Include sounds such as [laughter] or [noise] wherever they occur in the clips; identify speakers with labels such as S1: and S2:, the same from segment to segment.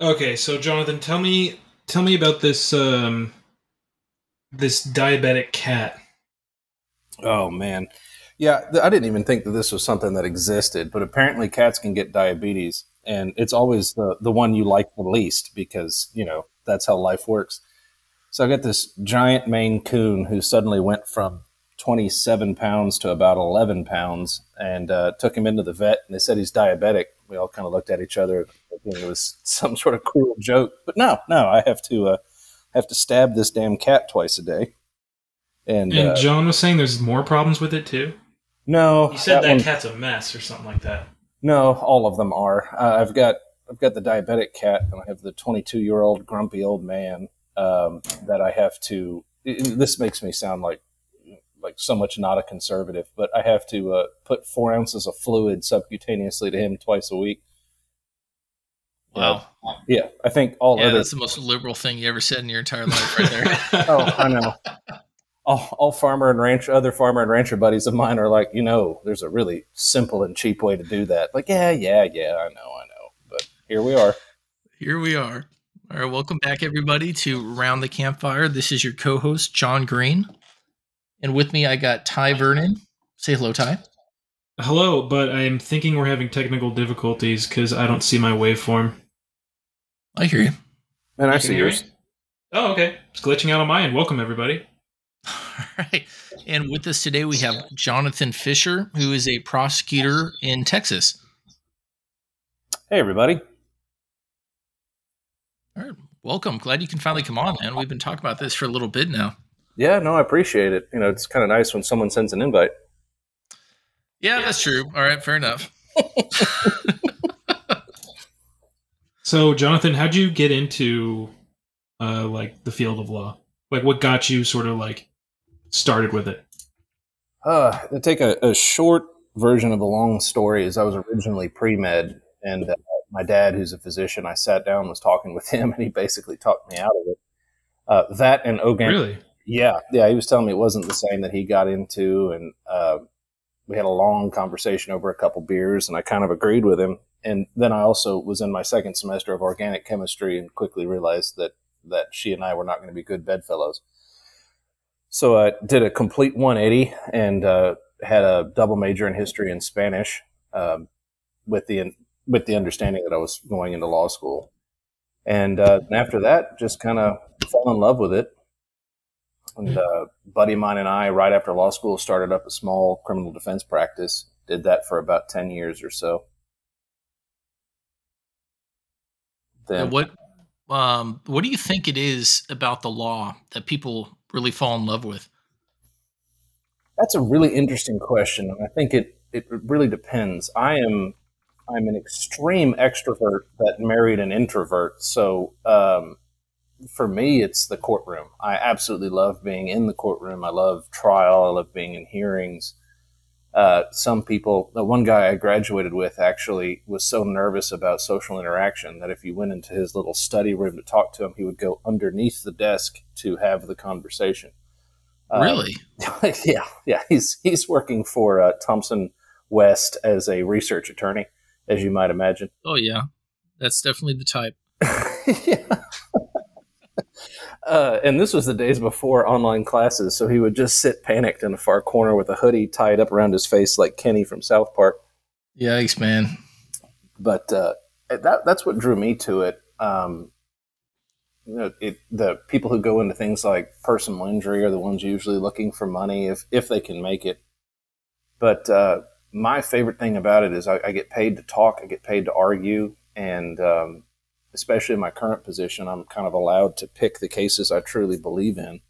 S1: Okay, so Jonathan, tell me tell me about this um this diabetic cat.
S2: Oh man, yeah. I didn't even think that this was something that existed, but apparently cats can get diabetes, and it's always the the one you like the least because you know that's how life works. So I got this giant Maine Coon who suddenly went from 27 pounds to about 11 pounds, and uh, took him into the vet, and they said he's diabetic. We all kind of looked at each other, thinking it was some sort of cruel joke. But no, no, I have to uh, have to stab this damn cat twice a day. And,
S1: And
S2: uh,
S1: John was saying there's more problems with it too.
S2: no,
S1: you said that,
S2: one-
S1: cat's a mess or something like that.
S2: No, all of them are. Uh, I've got I've got the diabetic cat, and I have the 22 year old grumpy old man um, that I have to. i- i- This makes me sound like like so much not a conservative, but I have to uh, put four ounces of fluid subcutaneously to him twice a week.
S3: Wow.
S2: Yeah, I think all
S3: Yeah,
S2: other.
S3: that's the most liberal thing you ever said in your entire life, right there. [laughs]
S2: Oh, I know. All, all farmer and rancher, other farmer and rancher buddies of mine are like, you know, there's a really simple and cheap way to do that. Like, yeah, yeah, yeah, I know, I know. But here we are.
S3: Here we are. All right, welcome back, everybody, to Round the Campfire. This is your co host, John Green. And with me, I got Ty Vernon. Say hello, Ty.
S1: Hello, but I'm thinking we're having technical difficulties because I don't see my waveform.
S3: I hear you.
S2: And I see
S1: can
S2: yours.
S1: me? Oh, okay. It's glitching out on my end. Welcome, everybody. [laughs]
S3: All right. And with us today, we have Jonathan Fischer, who is a prosecutor in Texas.
S2: Hey, everybody.
S3: All right. Welcome. Glad you can finally come on, man. We've been talking about this for a little bit now.
S2: Yeah, no, I appreciate it. You know, it's kind of nice when someone sends an invite.
S3: Yeah, that's true. All right. Fair enough. [laughs]
S1: So, Jonathan, how'd you get into uh like the field of law? Like what got you sort of like started with it?
S2: Uh, to take a, a short version of a long story, is I was originally pre med, and uh, my dad, who's a physician, I sat down, was talking with him, [laughs] and he basically talked me out of it. Uh, that and organic
S1: Really?
S2: Yeah, yeah. He was telling me it wasn't the same that he got into, and uh, we had a long conversation over a couple beers, and I kind of agreed with him. And then I also was in my second semester of organic chemistry, and quickly realized that that she and I were not going to be good bedfellows. So I did a complete 180 and uh, had a double major in history and Spanish, um, with the with the understanding that I was going into law school. And, uh, after that, just kind of fell in love with it and uh, buddy of mine and I, right after law school, started up a small criminal defense practice. Did that for about ten years or so. Then,
S3: what um, what do you think it is about the law that people really fall in love with?
S2: that's a really interesting question, and I think it it really depends. I am I'm an extreme extrovert that married an introvert, so um, for me, it's the courtroom. I absolutely love being in the courtroom. I love trial. I love being in hearings. Uh, some people, the one guy I graduated with actually was so nervous about social interaction that if you went into his little study room to talk to him, he would go underneath the desk to have the conversation. Um,
S3: really? [laughs]
S2: yeah, yeah. He's he's working for uh, Thomson West as a research attorney, as you might imagine.
S3: Oh yeah, that's definitely the type. [laughs] [laughs]
S2: yeah. Uh, and this was the days before online classes, so he would just sit panicked in a far corner with a hoodie tied up around his face like Kenny from South Park.
S3: Yikes, man.
S2: But uh, that that's what drew me to it. Um, you know, it, the people who go into things like personal injury are the ones usually looking for money if if they can make it. But uh, my favorite thing about it is I, I get paid to talk, I get paid to argue, and um, especially in my current position, I'm kind of allowed to pick the cases I truly believe in.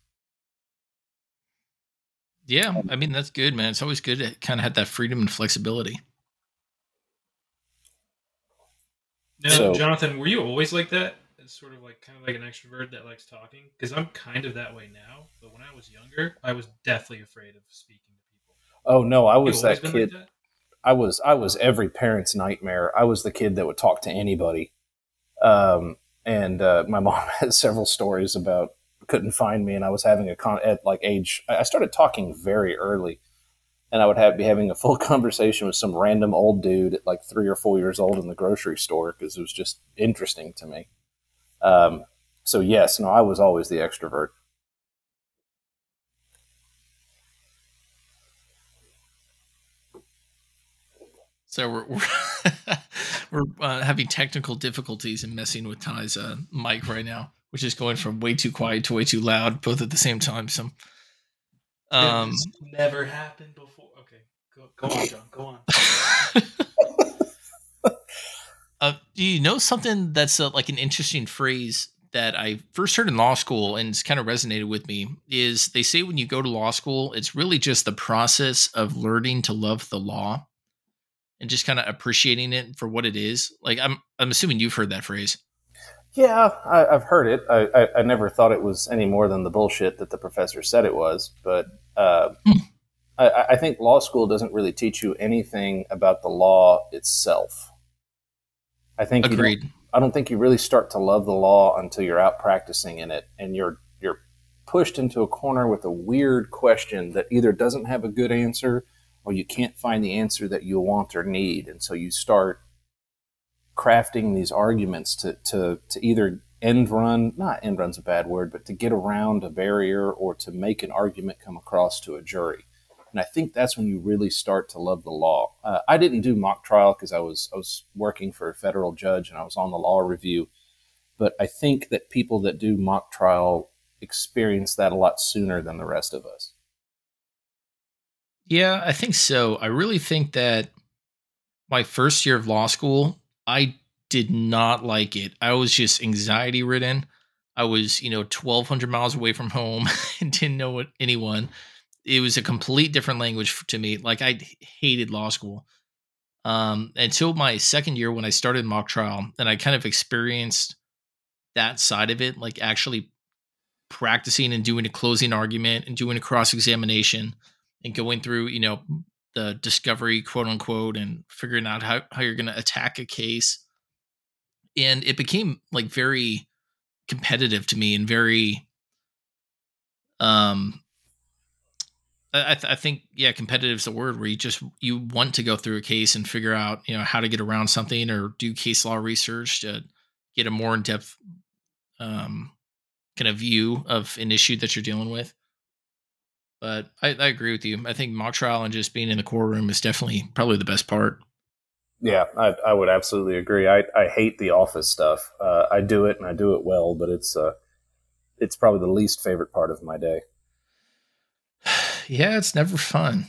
S3: Yeah, um, I mean that's good, man. It's always good to kind of have that freedom and flexibility.
S1: Now,
S2: So-
S1: Jonathan, were you always like that? As sort of like kind of like an extrovert that likes talking? Because I'm kind of that way now. But when I was younger, I was deathly afraid of speaking to people.
S2: Oh no, I was that kid.
S1: like that?
S2: I was I was every parent's nightmare. I was the kid that would talk to anybody. Um, and uh, my [laughs] mom had several stories about couldn't find me, and I was having a con at like age. I I started talking very early, and I would have be having a full [laughs] conversation with some random old dude at like three or four years old in the grocery store because it was just interesting to me. Um, so yes, no, I was always the extrovert.
S3: So we're we're, [laughs] we're uh, having technical difficulties and messing with Ty's uh, mic right now, which is going from way too quiet to way too loud, both at the same time. So, um,
S1: never happened before. Okay, go, go on, John. Go on. [laughs]
S3: uh, do you know something that's uh, like an interesting phrase that I first heard in law school and it's kind of resonated with me? Is they say when you go to law school, it's really just the process of learning to love the law and just kind of appreciating it for what it is. Like I'm, I'm assuming you've heard that phrase.
S2: Yeah, I, I've heard it. I, I, I never thought it was any more than the bullshit that the professor said it was. But uh,
S3: Hmm.
S2: I, I think law school doesn't really teach you anything about the law itself. I think you don't-
S3: Agreed.
S2: I don't think you really start to love the law until you're out practicing in it, and you're you're pushed into a corner with a weird question that either doesn't have a good answer or you can't find the answer that you want or need, and so you start crafting these arguments to to to either end run not end run's a bad word but to get around a barrier or to make an argument come across to a jury and I think that's when you really start to love the law. Uh, I didn't do mock trial because I was I was working for a federal judge and I was on the law review, but I think that people that do mock trial experience that a lot sooner than the rest of us.
S3: Yeah, I think so. I really think that my first year of law school, I did not like it. I was just anxiety ridden. I was, you know, 1200 miles away from home [laughs] and didn't know anyone. It was a complete different language to me. Like I hated law school. Um until my second year when I started mock trial and I kind of experienced that side of it, like actually practicing and doing a closing argument and doing a cross examination and going through, you know, the discovery, quote unquote, and figuring out how, how you're going to attack a case. And it became like very competitive to me and very, um, I, th- I think, yeah, competitive is the word where you just, you want to go through a case and figure out, you know, how to get around something or do case law research to get a more in depth, um, kind of view of an issue that you're dealing with. But I, I agree with you. I think mock trial and just being in the courtroom is definitely probably the best part.
S2: Yeah, I, I would absolutely agree. I, I hate the office stuff. Uh, I do it and I do it well, but it's uh, it's probably the least favorite part of my day. [sighs]
S3: yeah, it's never fun.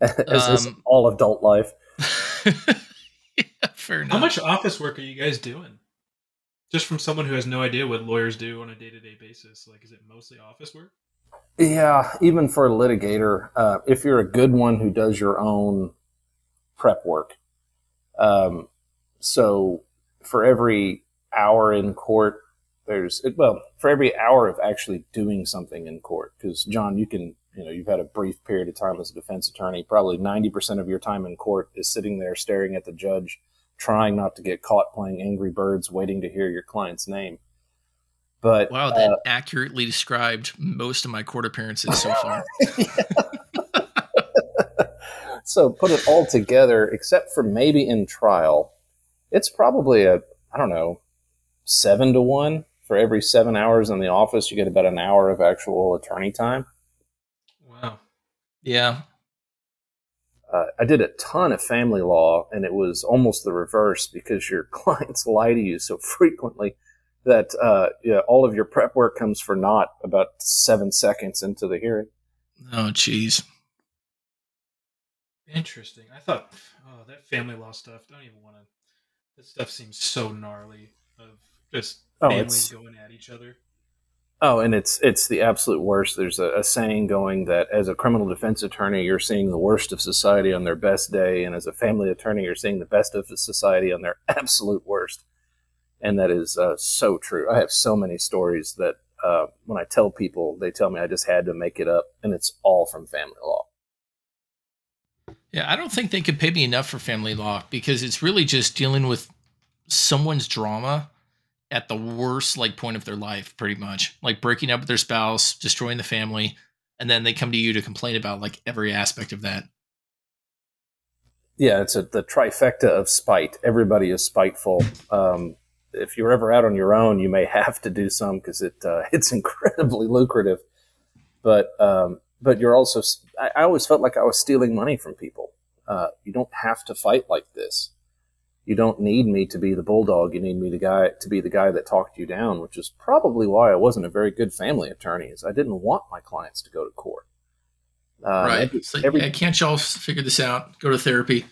S2: As [laughs] is
S3: Um,
S2: all adult life. [laughs]
S3: yeah, fair enough.
S1: How much office work are you guys doing? Just from someone who has no idea what lawyers do on a day to day basis. Like, is it mostly office work?
S2: Yeah, even for a litigator, uh, if you're a good one who does your own prep work. Um, so for every hour in court, there's well, for every hour of actually doing something in court, because John, you can, you know, you've had a brief period of time as a defense attorney. Probably ninety percent of your time in court is sitting there staring at the judge, trying not to get caught playing Angry Birds, waiting to hear your client's name. But
S3: Wow, that accurately described most of my court appearances so far. [laughs] [laughs]
S2: so put it all together, except for maybe in trial, it's probably a I don't know seven to one for every seven hours in the office. You get about an hour of actual attorney time.
S1: Wow.
S3: yeah.
S2: Uh, I did a ton of family law, and it was almost the reverse because your [laughs] clients lie to you so frequently that uh, yeah, all of your prep work comes for naught about seven seconds into the hearing.
S3: Oh, jeez.
S1: Interesting. I thought, oh, that family law stuff. Don't even want to. That stuff seems so gnarly. Of just
S2: Oh,
S1: families
S2: it's-
S1: going at each other.
S2: Oh, and it's it's the absolute worst. There's a, a saying going that as a criminal defense attorney, you're seeing the worst of society on their best day, and as a family attorney, you're seeing the best of society on their [laughs] absolute worst. And that is uh, so true. I have so many stories that uh, when I tell people, they tell me I just had to make it up, and it's all from family law.
S3: Yeah, I don't think they could pay me enough for family law because it's really just dealing with someone's drama at the worst like point of their life, pretty much. Like breaking up with their spouse, destroying the family, and then they come to you to complain about like every aspect of that.
S2: Yeah, it's a, the trifecta of spite. Everybody is spiteful. Um, if you're ever out on your own, you may [laughs] have to do some because it uh, [laughs] it's incredibly lucrative. But um, but you're also I, I, always felt like I was stealing money from people. Uh, you don't have to fight like this. You don't need me to be the bulldog. You need me the guy to be the guy that talked you down, which is probably why I wasn't a very good family attorney. Is I didn't want my clients to go to court.
S3: Uh, right. Every, every, can't y'all figure this out? Go to therapy.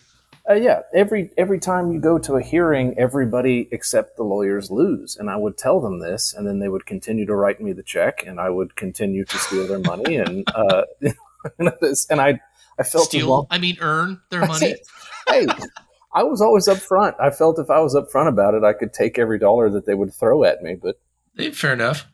S2: Uh, yeah, every every time you go to a hearing, everybody except the lawyers lose, and I would tell them this, and then they would continue to write me the check, and I would continue to steal their money, and [laughs] uh, [laughs] and I I felt
S3: steal. I mean, earn their money.
S2: hey, I was always upfront. I felt if I was upfront about it, I could take every dollar that they would throw at me. But
S3: fair enough.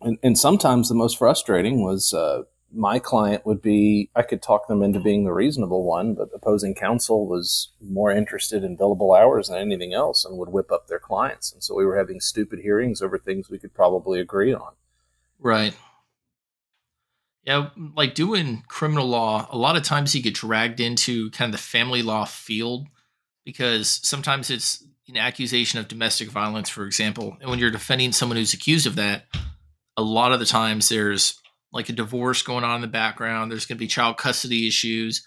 S2: And, and sometimes the most frustrating was uh, my client would be I could talk them into being the reasonable one, but opposing counsel was more interested in billable hours than anything else and would whip up their clients. And so we were having stupid hearings over things we could probably agree on.
S3: Right. Yeah, like doing criminal law, a lot of times you get dragged into kind of the family law field because sometimes it's an accusation of domestic violence, for example. And when you're defending someone who's accused of that, a lot of the times there's like a divorce going on in the background. There's going to be child custody issues.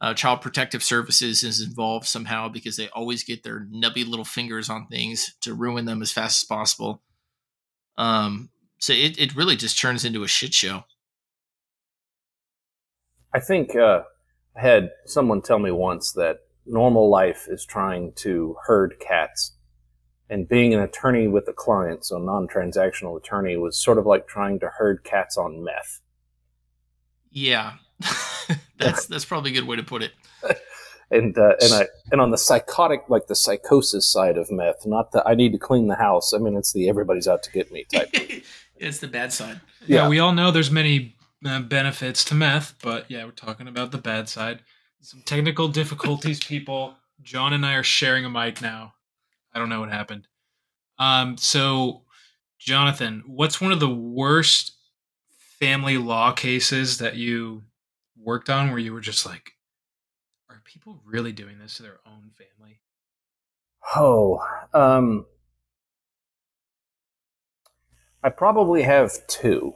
S3: Uh, child protective services is involved somehow because they always get their nubby little fingers on things to ruin them as fast as possible. Um, so it, it really just turns into a shit show.
S2: I think uh, I had someone tell me once that normal life is trying to herd cats and being an attorney with a client, so non-transactional attorney, was sort of like trying to herd cats on meth.
S3: Yeah, [laughs] that's that's probably a good way to put it. [laughs]
S2: and uh, and I and on the psychotic, like the psychosis side of meth, not the I need to clean the house. I mean, it's the everybody's out to get me type. [laughs]
S3: it's the bad side.
S1: Yeah. yeah, we all know there's many uh, benefits to meth, but yeah, we're talking about the bad side. Some technical difficulties, people. John and I are sharing a mic now. I don't know what happened. Um, so, Jonathan, what's one of the worst family law cases that you worked on where you were just like, are people really doing this to their own family?
S2: Oh, um, I probably have two.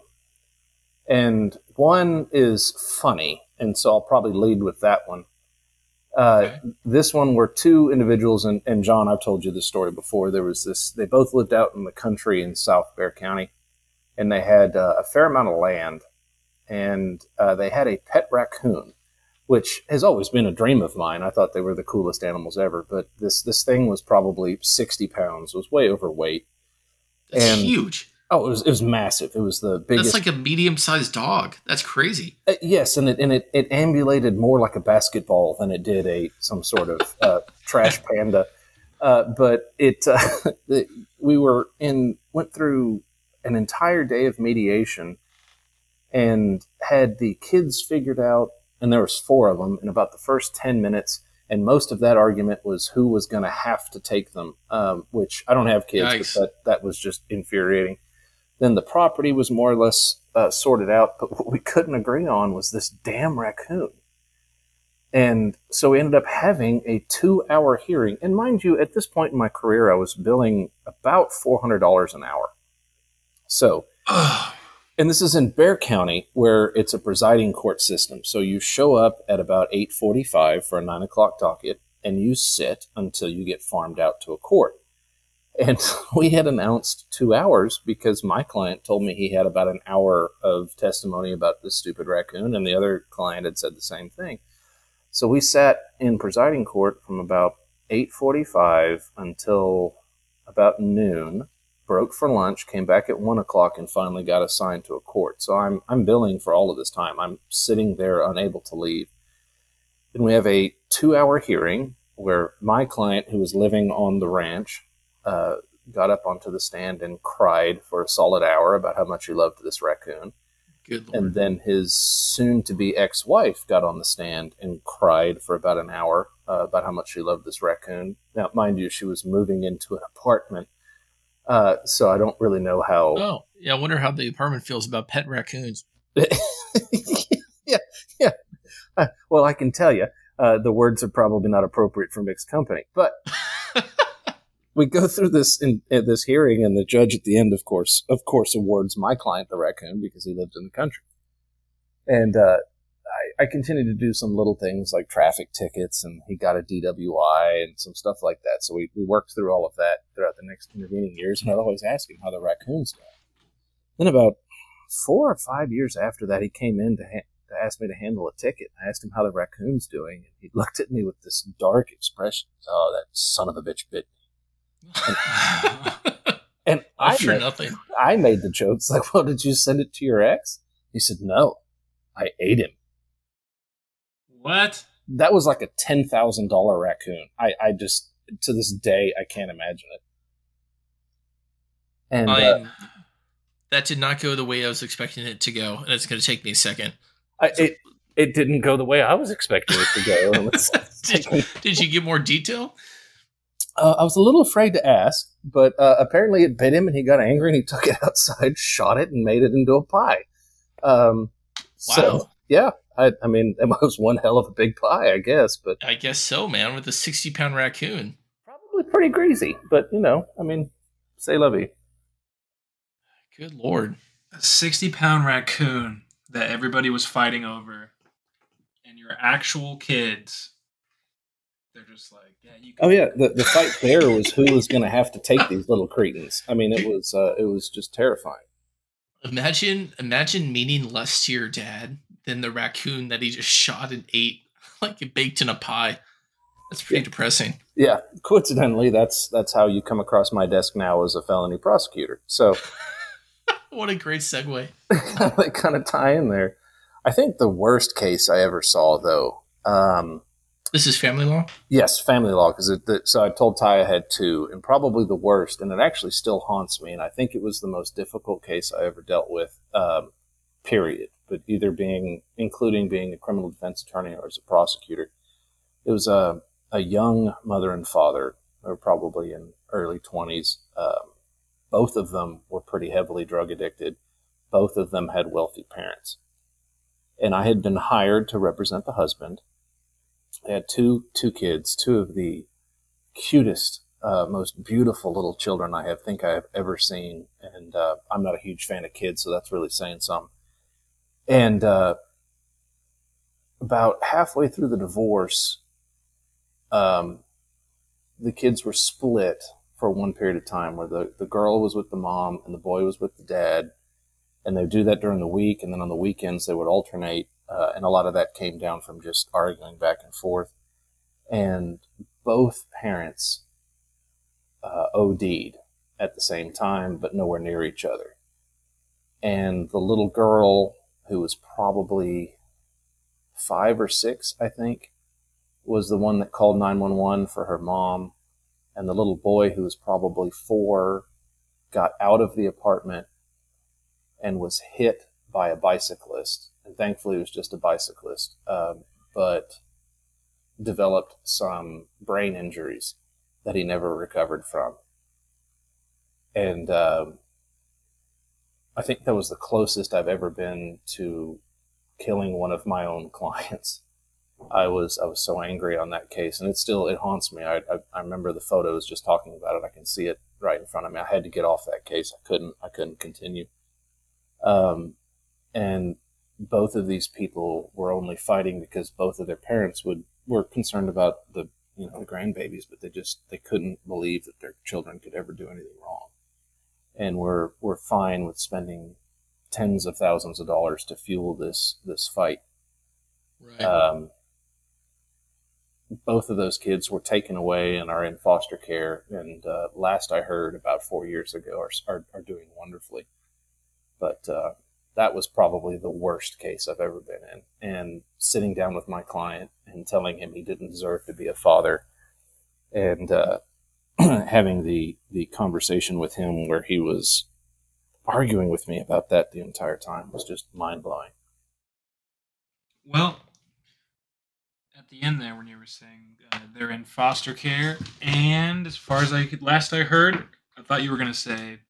S2: And one is funny, and so I'll probably lead with that one. Uh. This one were two individuals, and, and John, I've told you this story before. There was this, they both lived out in the country in South Bexar County, and they had uh, a fair amount of land, and uh, they had a pet raccoon, which has always been a dream of mine. I thought they were the coolest animals ever, but this, this thing was probably 60 pounds, was way overweight.
S3: That's and huge.
S2: Oh, it was it was massive. It was the biggest.
S3: That's like a medium sized dog. That's crazy.
S2: Uh, yes, and it and it, it ambulated more like a basketball than it did a some sort of uh, trash [laughs] panda. Uh, but it, uh, [laughs] we were in went through an entire day of mediation, and had the kids figured out, and there was four of them. In about the first ten minutes, and most of that argument was who was going to have to take them. Um, which I don't have kids, Yikes. but that that was just infuriating. Then the property was more or less uh, sorted out, but what we couldn't agree on was this damn raccoon. And so we ended up having a two hour hearing. And mind you, at this point in my career, I was billing about $400 an hour. So, [sighs] and this is in Bexar County, where it's a presiding court system. So you show up at about 845 for a nine o'clock docket and you sit until you get farmed out to a court. And [laughs] we had announced two hours because my client told me he had about an hour of testimony about this stupid raccoon, and the other client had said the same thing. So we sat in presiding court from about 8:45 until about noon. Broke for lunch, came back at one o'clock, and finally got assigned to a court. So I'm I'm billing for all of this time. I'm sitting there unable to leave. Then we have a two-hour hearing where my client, who was living on the ranch, uh, got up onto the stand and cried for a solid hour about how much he loved this raccoon. And then his soon to be ex wife got on the stand and cried for about an hour uh, about how much she loved this raccoon. Now, mind you, she was moving into an apartment. Uh, so I don't really know how.
S3: Oh, yeah. I wonder how the apartment feels about pet raccoons. [laughs]
S2: yeah, yeah. Uh, well, I can tell you, uh, the words are probably not appropriate for mixed company, but [laughs] we go through this in, in, this hearing, and the judge at the end, of course, of course, awards my client the raccoon because he lived in the country, and uh, I, I continued to do some little things like traffic tickets, and he got a DWI and some stuff like that. So we, we worked through all of that throughout the next intervening years, and I'd always ask him how the raccoon's doing. Then about four or five years after that, he came in to, ha- to ask me to handle a ticket. I asked him how the raccoon's doing, and he [laughs] looked at me with this dark expression. Oh, that son of a bitch bit. [laughs] And, I
S3: for
S2: made,
S3: nothing.
S2: I made the jokes like, "Well, did you send it to your ex?" He said, "No, I ate him."
S1: What?
S2: That was like a ten thousand dollar raccoon. I, I just to this day I can't imagine it. And
S3: I,
S2: uh,
S3: that did not go the way I was expecting it to go, and it's going to take me a second.
S2: I, it it didn't go the way I was expecting it to go. [laughs]
S3: Did, [laughs] did you get more detail?
S2: Uh, I was a little afraid to ask, but uh, apparently it bit him, and he got angry, and he [laughs] took it outside, shot it, and made it into a pie. Um, So yeah, I, I mean, it [laughs] was one hell of a big pie, I guess, but
S3: I guess so, man. With a sixty-pound raccoon.
S2: probably pretty greasy. But you know, I mean, say la vie.
S3: Good lord.
S1: A 60 pound raccoon that everybody was fighting over, and your actual kids, they're just like, yeah, you can
S2: Oh yeah, the the fight there was who was going to have to take these little cretins. I mean, it was uh, it was just terrifying.
S3: Imagine, imagine meaning less to your dad than the raccoon that he just shot and ate, [laughs] like it baked in a pie. That's pretty
S2: Yeah.
S3: depressing.
S2: Yeah, coincidentally, that's that's how you come across my desk now as a felony prosecutor. So [laughs]
S3: What a great segue. [laughs]
S2: they kind of tie in there. I think the worst case I ever saw, though, um,
S3: This is family law.
S2: yes, family law. Because so I told Ty I had two, and probably the worst, and it actually still haunts me. And I think it was the most difficult case I ever dealt with. Um, period. But either being, including being a criminal defense attorney or as a prosecutor, it was a a young mother and father. Were probably in early twenties. Um, both of them were pretty heavily drug addicted. Both of them had wealthy parents. And I had been hired to represent the husband. They had two two kids, two of the cutest, uh, most beautiful little children I have think I have ever seen. And uh, I'm not a huge fan of kids, so that's really saying something. And uh, about halfway through the divorce, um, the kids were split for one period of time where the, the girl was with the mom and the boy was with the dad. And they would do that during the week. And then on the weekends, they would alternate. Uh, and a lot of that came down from just arguing back and forth. And both parents uh, OD'd at the same time, but nowhere near each other. And the little girl, who was probably five or six, I think, was the one that called 911 for her mom and the little boy who was probably four got out of the apartment and was hit by a bicyclist. And thankfully, it was just a bicyclist, um, but developed some brain injuries that he never recovered from. And um, I think that was the closest I've ever been to killing one of my own [laughs] clients. I was I was so angry on that case, and it still it haunts me. I, I I remember the photos just talking about it. I can see it right in front of me. I had to get off that case. I couldn't I couldn't continue. Um, and both of these people were only fighting because both of their parents would were concerned about the you know the grandbabies, but they just they couldn't believe that their children could ever do anything wrong, and were were fine with spending tens of thousands of dollars to fuel this this fight.
S3: Right.
S2: Um, both of those kids were taken away and are in foster care. And uh, last I heard, about four years ago, are, are, are doing wonderfully. But uh, that was probably the worst case I've ever been in. And sitting down with my client and telling him he didn't deserve to be a father, and uh, [clears throat] having the the conversation with him where he was arguing with me about that the entire time was just mind blowing.
S1: Well, at the end there, when you were saying uh, they're in foster care, and as far as I could, last I heard, I thought you were going to say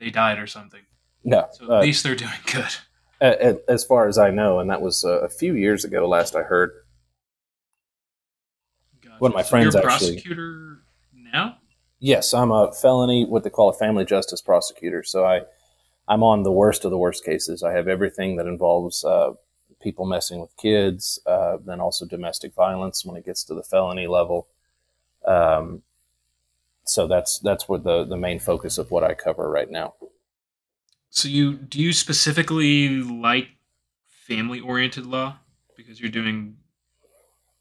S1: they died or something.
S2: No,
S1: So at
S2: uh,
S1: least they're doing good.
S2: as far as I know, and that was a few years ago. Last I heard.
S1: Gotcha.
S2: One of my
S1: So
S2: friends
S1: you're a
S2: actually-
S1: prosecutor now.
S2: Yes, I'm a felony, what they call a family justice prosecutor. So I, I'm on the worst of the worst cases. I have everything that involves uh, people messing with kids, uh, then also domestic violence when it gets to the felony level. Um, so that's that's what the the main focus of what I cover right now.
S1: So you do you specifically like family oriented law because you're doing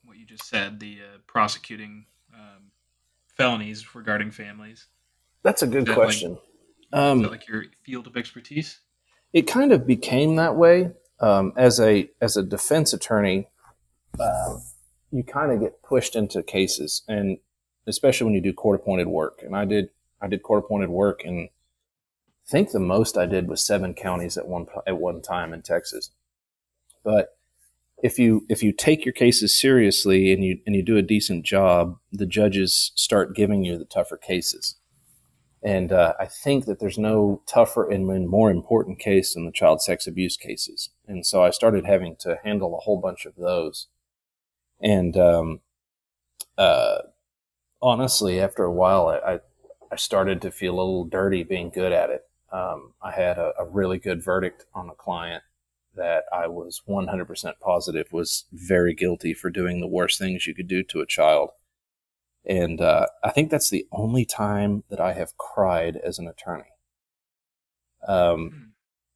S1: what you just said, the uh, prosecuting um, felonies regarding families.
S2: That's a good
S1: that like-
S2: question.
S1: Is
S2: um,
S1: that like your field of expertise?
S2: it kind of became that way um, as a as a defense attorney. Uh, you kind of get pushed into cases, and especially when you do court appointed work. And I did I did court appointed work, and I think the most I did was seven counties at one at one time in Texas. But if you if you take your cases seriously and you and you do a decent job, the judges start giving you the tougher cases. And uh, I think that there's no tougher and more important case than the child sex abuse cases. And so I started having to handle a whole bunch of those. And um, uh, honestly, after a while, I, I, I started to feel a little dirty being good at it. Um, I had a, a really good verdict on a client that I was 100% positive was very guilty for doing the worst things you could do to a child. And uh, I think that's the only time that I have cried as an attorney. Um,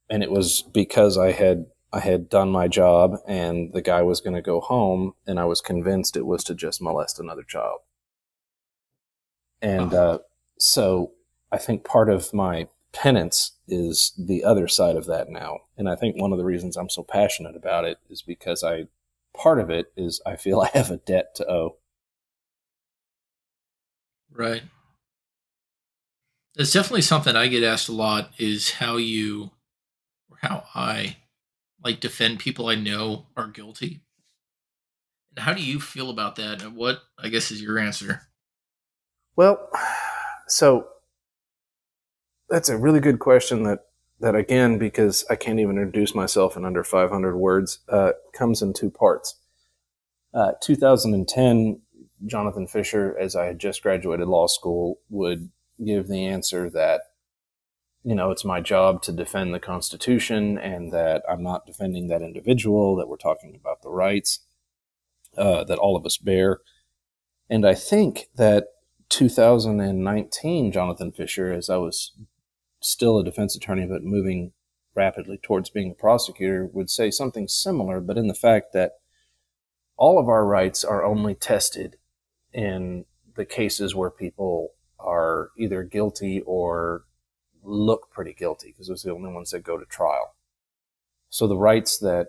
S2: and it was because I had I had done my job, and the guy was going to go home, and I was convinced it was to just molest another child. And uh, so I think part of my penance is the other side of that now. And I think one of the reasons I'm so passionate about it is because I part of it is I feel [laughs] I have a debt to owe.
S3: Right. It's definitely something I get asked a lot is how you or how I like defend people I know are guilty. And how do you feel about that? And what I guess is your answer?
S2: Well, so that's a really good question that that again because I can't even introduce myself in under 500 words uh, comes in two parts. Uh, 2010, Jonathan Fischer, as I had just graduated law school, would give the answer that you know it's my job to defend the Constitution and that I'm not defending that individual. That we're talking about the rights uh, that all of us bear, and I think that 2019, Jonathan Fischer, as I was still a defense attorney but moving rapidly towards being a prosecutor, would say something similar, but in the fact that all of our rights are only tested in the cases where people are either guilty or look pretty guilty, because those are the only ones that go to trial. So the rights that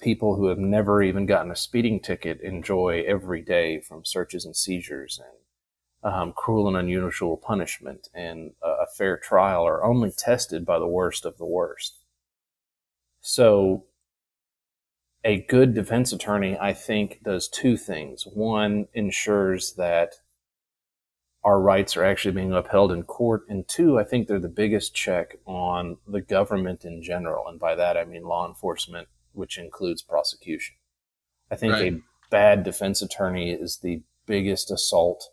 S2: people who have never even gotten a speeding ticket enjoy every day from searches and seizures and um, cruel and unusual punishment and a, fair trial are only tested by the worst of the worst. So, a good defense attorney, I think, does two things. One, ensures that our rights are actually being upheld in court. And two, I think they're the biggest check on the government in general. And by that, I mean law enforcement, which includes prosecution. I think
S3: Right.
S2: a bad defense attorney is the biggest assault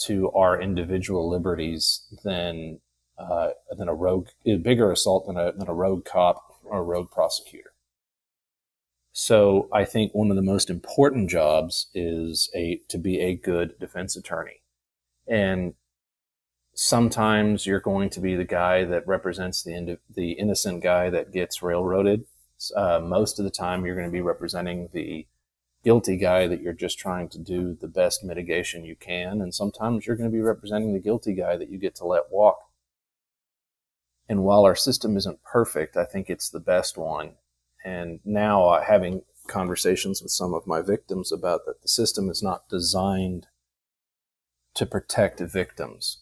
S2: to our individual liberties than uh, than a rogue, a bigger assault than a than a rogue cop or a rogue prosecutor. So I think one of the most important jobs is a to be a good defense attorney, and sometimes you're going to be the guy that represents the the innocent guy that gets railroaded. Uh, most of the time, you're going to be representing the guilty guy that you're just trying to do the best mitigation you can. And sometimes you're going to be representing the guilty guy that you get to let walk. And while our system isn't perfect, I think it's the best one. And now uh, having conversations with some of my victims about that the system is not designed to protect victims.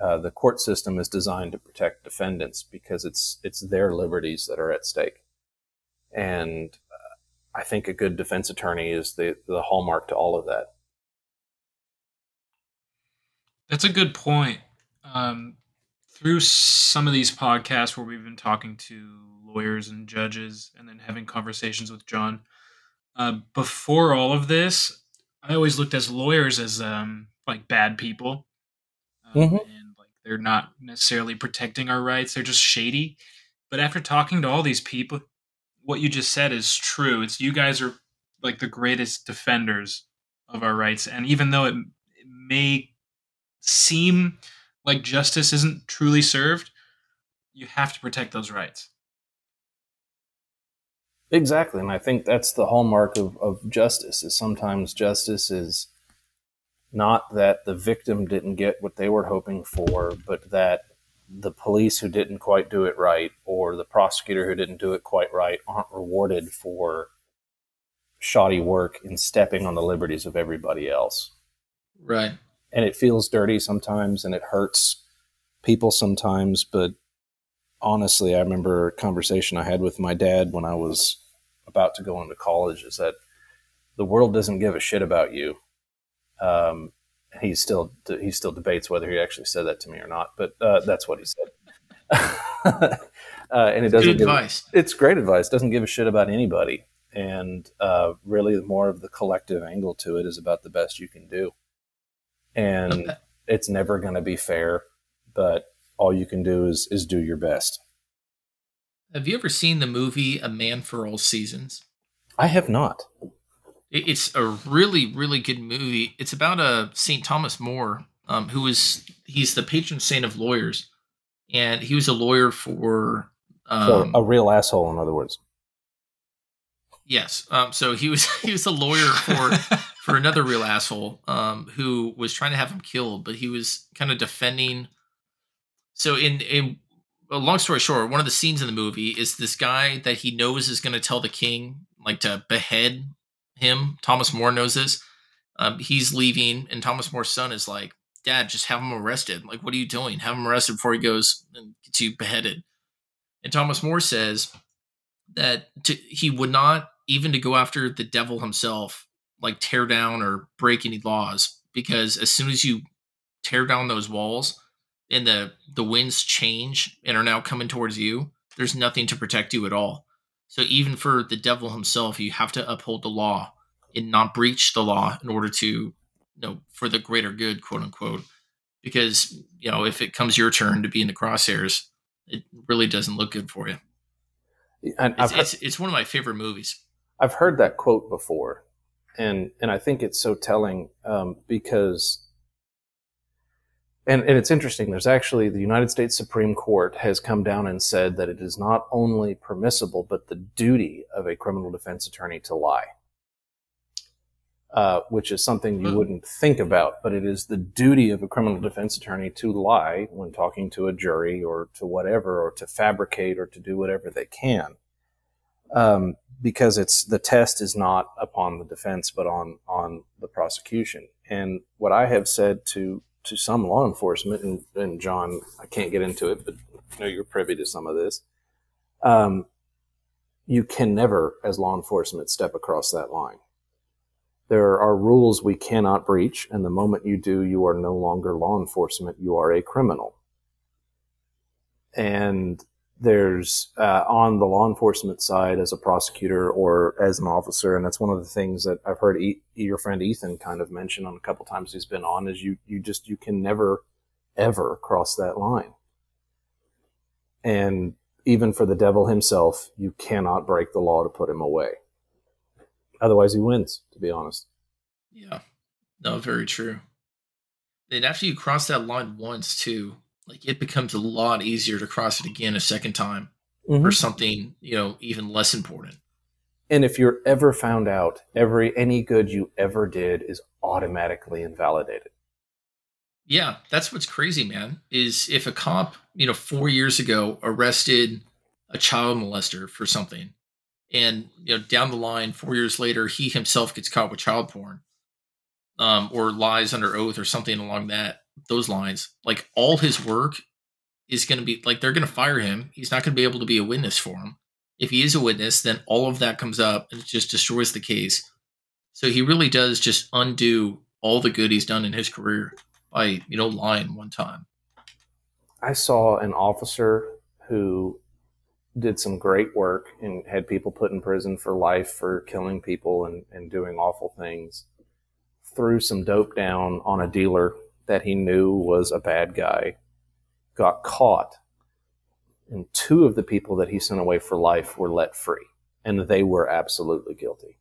S2: Uh, the court system is designed to protect defendants because it's it's their liberties that are at stake. And I think a good defense attorney is the, the hallmark to all of that.
S1: That's a good point. Um, through some of these podcasts where we've been talking to lawyers and judges and then having conversations with John, uh, before all of this, I always looked as lawyers as um, like bad people. Um,
S2: Mhm.
S1: And like they're not necessarily protecting our rights, they're just shady. But after talking to all these people, what you just said is true. It's you guys are like the greatest defenders of our rights. And even though it, it may seem like justice isn't truly served, you have to protect those rights.
S2: Exactly, and I think that's the hallmark of, of justice. Is sometimes justice is not that the victim didn't get what they were hoping for, but that the police who didn't quite do it right or the prosecutor who didn't do it quite right aren't rewarded for shoddy work in stepping on the liberties of everybody else.
S3: Right.
S2: And it feels dirty sometimes and it hurts people sometimes, but honestly, I remember a conversation I had with my dad when I was about to go into college is that the world doesn't give a shit about you. Um, he still he still debates whether he actually said that to me or not, but uh, that's what he said. [laughs] uh, and it doesn't
S3: Good
S2: give, it's great advice. Doesn't give a shit about anybody, and uh, really more of the collective angle to it is about the best you can do. And
S3: Okay.
S2: it's never going to be fair, but all you can do is is do your best.
S3: Have you ever seen the movie A Man for All Seasons?
S2: I have not.
S3: It- It's a really, really good movie. It's about a St. Thomas More, um, who was he's the patron saint of lawyers, and he was a lawyer for
S2: So
S3: um,
S2: a real asshole, in other words.
S3: yes. Um, so he was [laughs] he was a lawyer for for another real asshole um, who was trying to have him killed, but he was kind of defending. So in in a long story short, one of the scenes in the movie is this guy that he knows is going to tell the king like to behead him. Thomas More knows this. Um, he's leaving, and Thomas More's son is like, "Dad, just have him arrested. Like, what are you doing? Have him arrested before he goes and gets you beheaded." And Thomas More says that to, he would not even to go after the devil himself, like tear down or break any laws, because as soon as you tear down those walls and the the winds change and are now coming towards you, there's nothing to protect you at all. So even for the devil himself, you have to uphold the law and not breach the law in order to, you know, for the greater good, quote unquote. Because you know, if it comes your turn to be in the crosshairs, it really doesn't look good for you.
S2: And
S3: It's,
S2: heard,
S3: it's, it's one of my favorite movies.
S2: I've heard that quote before, and and I think it's so telling um, because. And, and it's interesting. There's actually the United States Supreme Court has come down and said that it is not only permissible, but the duty of a criminal defense attorney to lie. Uh, which is something you
S1: Hmm.
S2: wouldn't think about, but it is the duty of a criminal defense attorney to lie when talking to a jury or to whatever, or to fabricate or to do whatever they can um, because it's the test is not upon the defense but on on the prosecution. And what I have said to to some law enforcement, and, and John, I can't get into it, but I know you're privy to some of this. Um, you can never, as law enforcement, step across that line. There are rules we cannot breach, and the moment you do, you are no longer law enforcement. You are a criminal. And there's uh, on the law enforcement side as a prosecutor or as an officer, and that's one of the things that I've heard e- your friend Ethan kind of mention on a couple times he's been on is you you just you can never ever cross that line, and even for the devil himself, you cannot break the law to put him away. Otherwise, he wins. To be honest,
S3: Yeah. No, very true. And after you cross that line once too, like it becomes a lot easier to cross it again a second time for mm-hmm. something, you know, even less important.
S2: And if you're ever found out, every any good you ever did is automatically invalidated.
S3: Yeah, that's what's crazy, man. Is if a cop, you know, four years ago arrested a child molester for something, and you know, down the line, four years later, he himself gets caught with child porn, um, or lies under oath or something along that those lines. Like all his work is going to be like they're going to fire him. He's not going to be able to be a witness for him. If he is a witness, then all of that comes up and it just destroys the case. So he really does just undo all the good he's done in his career by you know lying one time.
S2: I saw an officer who did some great work and had people put in prison for life for killing people and, and doing awful things. Threw some dope down on a dealer that he knew was a bad guy, got caught, and two of the people that he sent away for life were let free, and they were absolutely guilty.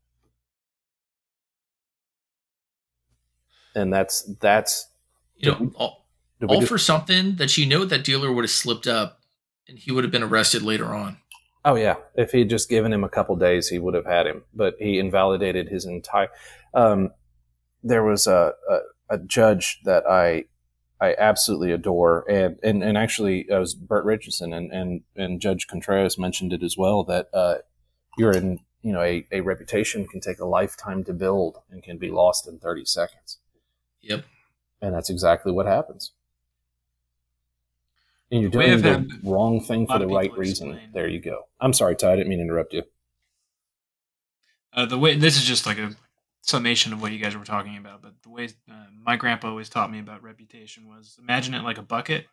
S2: And that's that's
S3: You know, all, all
S2: do-
S3: for something that you know that dealer would have slipped up and he would have been arrested later on.
S2: Oh yeah, if he had just given him a couple days, he would have had him. But he invalidated his entire. Um, there was a, a a judge that I I absolutely adore, and and, and actually it was Bert Richardson, and, and and Judge Contreras mentioned it as well that uh, you're in you know a, a reputation can take a lifetime to build and can be lost in thirty seconds,
S3: Yep.
S2: and that's exactly what happens. And you're doing the
S1: had
S2: wrong thing for the right reason.
S1: explain.
S2: There you go. I'm sorry, Ty. I didn't mean to interrupt you.
S1: Uh, the way this is just like a summation of what you guys were talking about, but the way uh, my grandpa always taught me about reputation was imagine it like a bucket,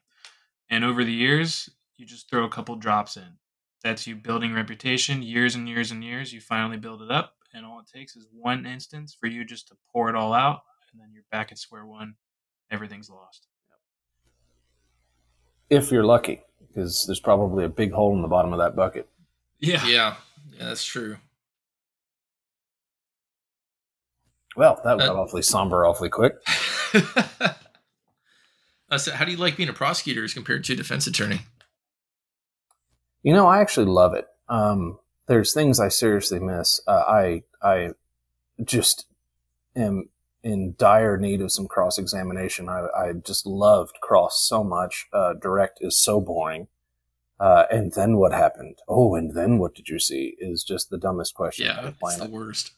S1: and over the years you just throw a couple drops in. That's you building reputation years and years and years. You finally build it up, and all it takes is one instance for you just to pour it all out, and then you're back at square one. Everything's lost.
S2: If you're lucky, because there's probably a big hole in the bottom of that bucket.
S1: Yeah.
S3: Yeah. Yeah, that's true.
S2: Well, that got
S3: Uh,
S2: awfully somber awfully quick. [laughs]
S3: I said, how do you like being a prosecutor as compared to a defense attorney?
S2: You know, I actually love it. Um, there's things I seriously miss. Uh, I I just am in dire need of some cross examination. I, I just loved cross so much. Uh, direct is so boring. Uh, and then what happened? Oh, and then what did you see? Is just the dumbest question on
S3: Yeah,
S2: the
S3: it's the worst.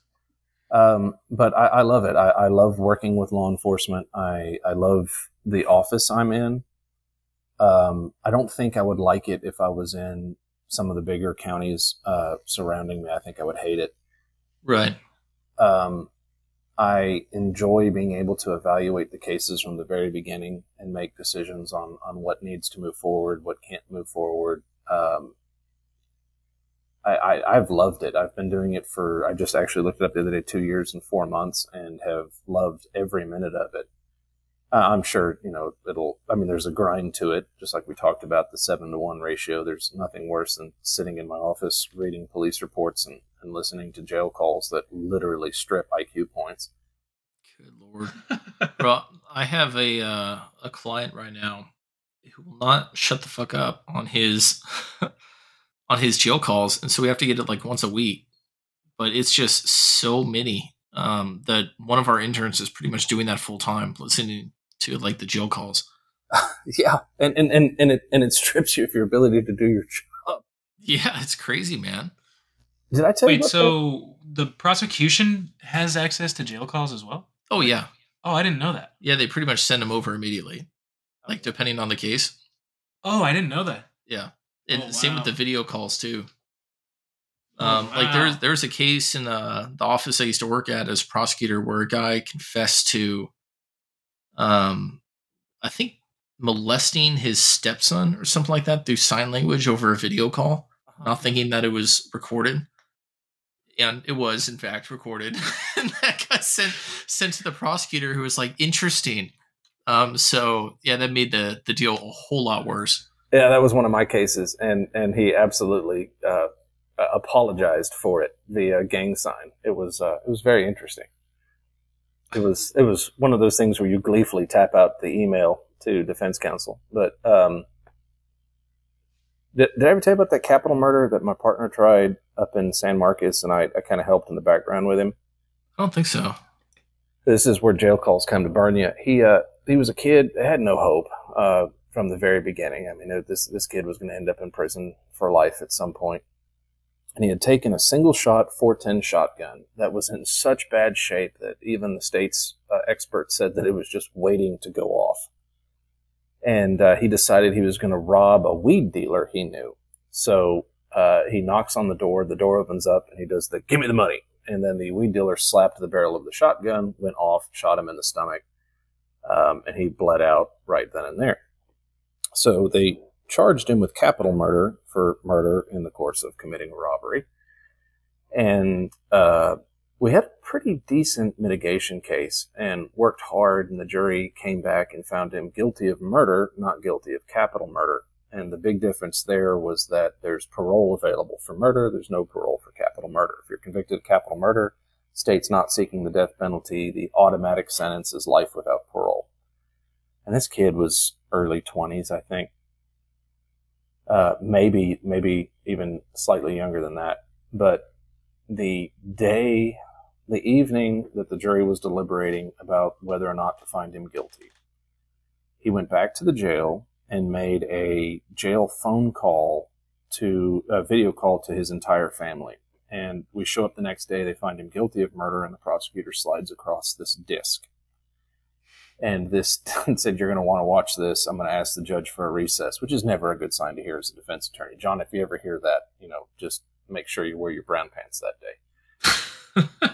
S2: Um, but I, I love it. I, I love working with law enforcement. I, I love the office I'm in. Um, I don't think I would like it if I was in some of the bigger counties uh, surrounding me. I think I would hate it.
S3: Right.
S2: Um, I enjoy being able to evaluate the cases from the very beginning and make decisions on, on what needs to move forward, what can't move forward. Um, I, I, I've loved it. I've been doing it for, I just actually looked it up the other day, two years and four months and have loved every minute of it. Uh, I'm sure, you know, it'll, I mean, there's a grind to it, just like we talked about the seven to one ratio. There's nothing worse than sitting in my office reading police reports and, and listening to jail calls that literally strip IQ points.
S3: Good lord, bro! I have a uh, a client right now who will not shut the fuck up on his [laughs] on his jail calls, and so we have to get it like once a week. But it's just so many um, that one of our interns is pretty much doing that full time, listening to like the jail calls. [laughs]
S2: Yeah. And, and, and, and it, and it strips you of your ability to do your job.
S3: Yeah, it's crazy, man.
S2: Did I tell you
S1: Wait,
S2: about
S1: so the prosecution has access to jail calls as well?
S3: Oh yeah,
S1: Oh, I didn't know that.
S3: yeah. They pretty much send them over immediately, like depending on the case.
S1: Oh, I didn't know that.
S3: Yeah, and
S1: Oh,
S3: same with the video calls too.
S1: Oh,
S3: Um, Like there's there's a case in uh, the office I used to work at as a prosecutor where a guy confessed to, um, I think molesting his stepson or something like that through sign language over a video call, not thinking that it was recorded. And it was in fact recorded, [laughs] and that got sent sent to the prosecutor, who was like, "Interesting." Um, so yeah, that made the the deal a whole lot worse.
S2: Yeah, that was one of my cases, and and he absolutely uh, uh, apologized for it via gang sign. It was uh, it was very interesting. It was it was one of those things where you gleefully tap out the email to defense counsel. But um, did, did I ever tell you about that capital murder that my partner tried up in San Marcos, and I, I kind of helped in the background with him?
S3: I don't think so.
S2: this is where jail calls come to burn you. He uh, he was a kid that had no hope uh, from the very beginning. I mean, this this kid was going to end up in prison for life at some point, and he had taken a single shot 410 shotgun that was in such bad shape that even the state's uh, experts said that it was just waiting to go off. And uh, he decided he was going to rob a weed dealer he knew. So uh, he knocks on the door. The door opens up, and he does the "Give me the money." and then the weed dealer slapped the barrel of the shotgun, went off, shot him in the stomach, um, and he bled out right then and there. So they charged him with capital murder for murder in the course of committing robbery. And uh, we had a pretty decent mitigation case and worked hard, and the jury came back and found him guilty of murder, not guilty of capital murder. And the big difference there was that there's parole available for murder, there's no parole for capital murder. If you're convicted of capital murder, state's not seeking the death penalty, the automatic sentence is life without parole. And this kid was early 20s, I think. Uh, maybe, maybe even slightly younger than that. But the day, the evening that the jury was deliberating about whether or not to find him guilty, he went back to the jail and made a jail phone call to a video call to his entire family. And we show up the next day, they find him guilty of murder, and the prosecutor slides across this disc. And this [laughs] said, You're going to want to watch this. I'm going to ask the judge for a recess, which is never a good sign to hear as a defense attorney. John, if you ever hear that, you know, just make sure you wear your brown pants that day. [laughs]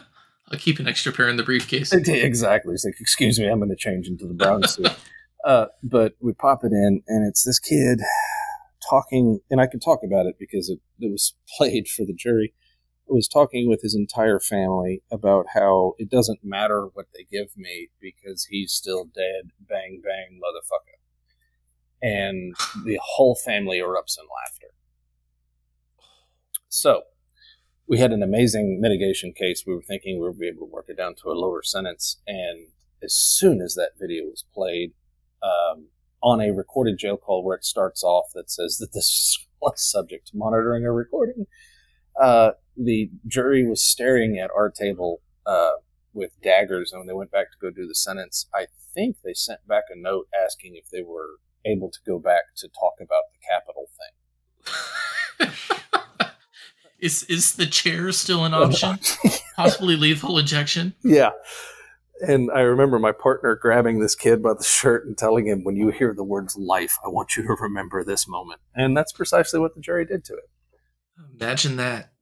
S3: I'll keep an extra pair in the briefcase. [laughs]
S2: exactly. It's like, excuse me, I'm going to change into the brown suit. Uh, but we pop it in, and it's this kid talking, and I can talk about it because it, it was played for the jury. Was talking with his entire family about how it doesn't matter what they give me because he's still dead. Bang, bang, motherfucker. And the whole family erupts in laughter. So, we had an amazing mitigation case. We were thinking we would be able to work it down to a lower sentence. And as soon as that video was played, um, on a recorded jail call where it starts off that says that this [laughs] was subject to monitoring or recording, uh, the jury was staring at our table uh, with daggers, and when they went back to go do the sentence, I think they sent back a note asking if they were able to go back to talk about the capital
S3: thing. [laughs] is is the chair still an option? [laughs] Possibly lethal injection?
S2: Yeah and I remember my partner grabbing this kid by the shirt and telling him, "When you hear the words life, I want you to remember this moment." And that's precisely what the jury did to it.
S3: Imagine that.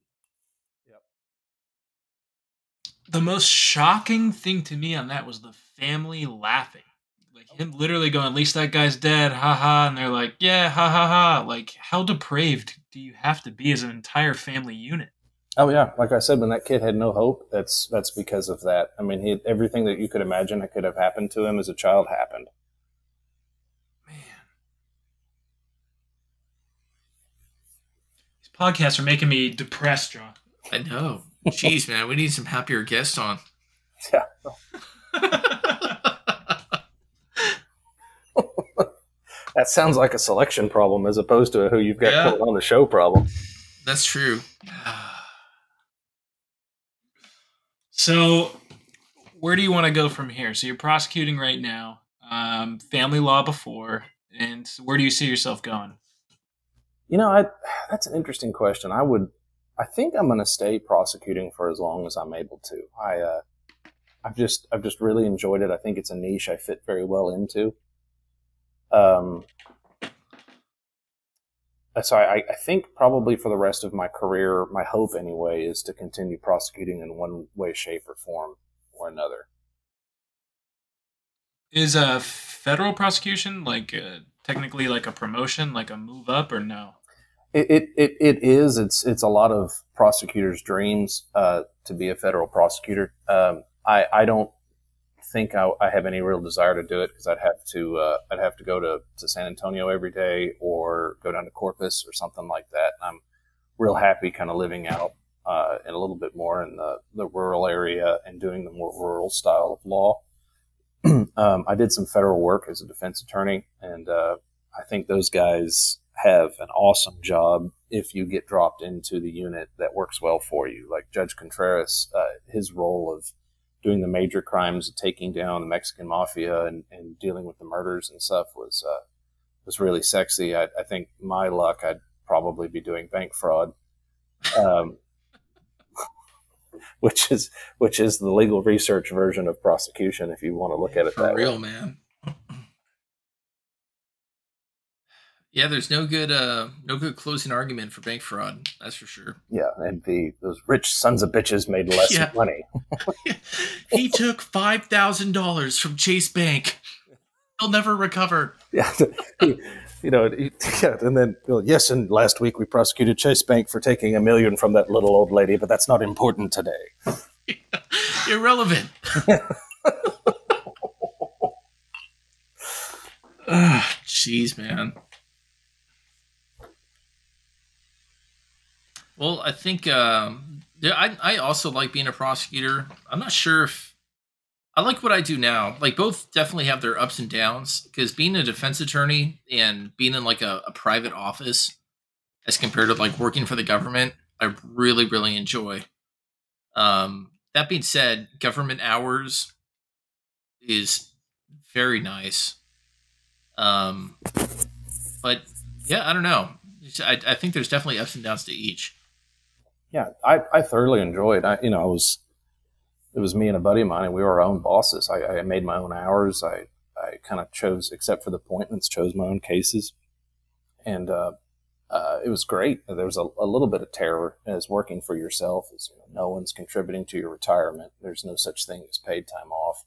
S1: The most shocking thing to me on that was the family laughing. Like him literally going, At least that guy's dead, ha ha. And they're like, Yeah, ha ha ha. Like, how depraved do you have to be as an entire family unit?
S2: Oh yeah, like I said, when that kid had no hope, that's that's because of that. I mean, he everything that you could imagine that could have happened to him as a child happened.
S1: Man, these podcasts are making me depressed, John.
S3: I know. Jeez, man, we need some happier guests on.
S2: Yeah. [laughs] that sounds like a selection problem as opposed to a who you've got yeah. on the show problem.
S3: That's true. [sighs]
S1: So, where do you want to go from here? So, you're prosecuting right now, um, family law before, and where do you see yourself going?
S2: You know, I, [sighs] that's an interesting question. I would, I think I'm going to stay prosecuting for as long as I'm able to. I, uh, I've just, I've just really enjoyed it. I think it's a niche I fit very well into. Um, uh, so I, I, think probably for the rest of my career, my hope anyway is to continue prosecuting in one way, shape, or form or another.
S1: Is a federal prosecution like uh, technically like a promotion, like a move up, or no?
S2: It it, it, is. It's it's a lot of prosecutors' dreams uh, to be a federal prosecutor. Um, I I don't think I, I, have any real desire to do it because I'd have to uh, I'd have to go to, to San Antonio every day or go down to Corpus or something like that. I'm real happy kind of living out uh, in a little bit more in the, the rural area and doing the more rural style of law. [clears throat] um, I did some federal work as a defense attorney, and uh, I think those guys have an awesome job if you get dropped into the unit that works well for you. Like Judge Contreras, uh, his role of doing the major crimes, taking down the Mexican mafia, and, and dealing with the murders and stuff was uh, was really sexy. I, I, think my luck, I'd probably be doing bank fraud, um, [laughs] which is which is the legal research version of prosecution, if you want to look at it
S3: For
S2: that
S3: real,
S2: way.
S3: man. Yeah, there's no good uh no good closing argument for bank fraud. That's for sure.
S2: Yeah, and the those rich sons of bitches made less yeah. money. [laughs] [laughs]
S3: he took five thousand dollars from Chase Bank. He'll never recover.
S2: Yeah, [laughs] you know, yeah, and then well, yes, and last week we prosecuted Chase Bank for taking a million from that little old lady, but that's not important today.
S3: Irrelevant. Jeez, man. Well, I think um, I I also like being a prosecutor. I'm not sure if I like what I do now. Like both definitely have their ups and downs because being a defense attorney and being in like a, a private office as compared to like working for the government, I really really enjoy. Um, that being said, government hours is very nice. Um, but yeah, I don't know. I, I think there's definitely ups and downs to each.
S2: Yeah, I, I thoroughly enjoyed. I you know I was it was me and a buddy of mine, and we were our own bosses. I, I made my own hours. I I kind of chose, except for the appointments, chose my own cases, and uh, uh, it was great. There was a, a, little bit of terror as working for yourself. As you know, no one's contributing to your retirement. There's no such thing as paid time off.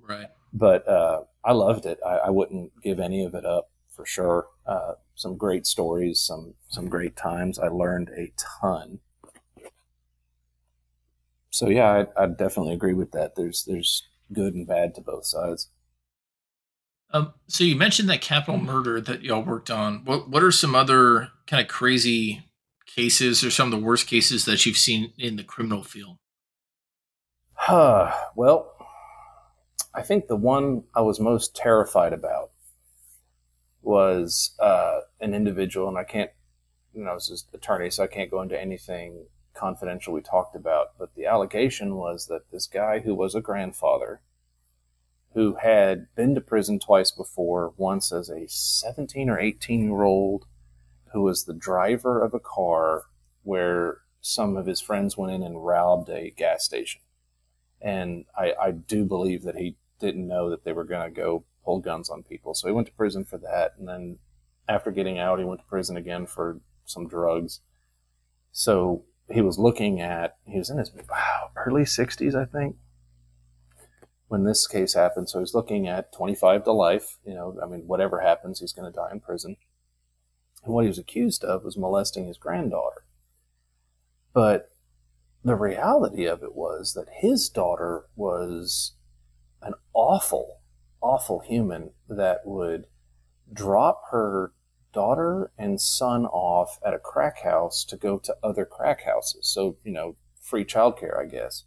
S3: Right.
S2: But uh, I loved it. I, I, wouldn't give any of it up for sure. Uh, some great stories, some some great times. I learned a ton. So yeah, I, I definitely agree with that. There's there's good and bad to both sides.
S3: Um, so you mentioned that capital murder that y'all worked on. What what are some other kind of crazy cases or some of the worst cases that you've seen in the criminal field?
S2: Huh. well, I think the one I was most terrified about was uh, an individual, and I can't, you know, I was just attorney, so I can't go into anything confidential we talked about. But the allegation was that this guy who was a grandfather who had been to prison twice before, once as a 17 or 18 year old who was the driver of a car where some of his friends went in and robbed a gas station. And I, I do believe that he didn't know that they were going to go pull guns on people. So he went to prison for that. And then after getting out, he went to prison again for some drugs. So he was looking at, he was in his wow, early 60s, I think when this case happened. So he's looking at 25 to life. You know, I mean, whatever happens, he's going to die in prison. And what he was accused of was molesting his granddaughter. But the reality of it was that his daughter was an awful, awful human that would drop her daughter and son off at a crack house to go to other crack houses. So, you know, free childcare, I guess.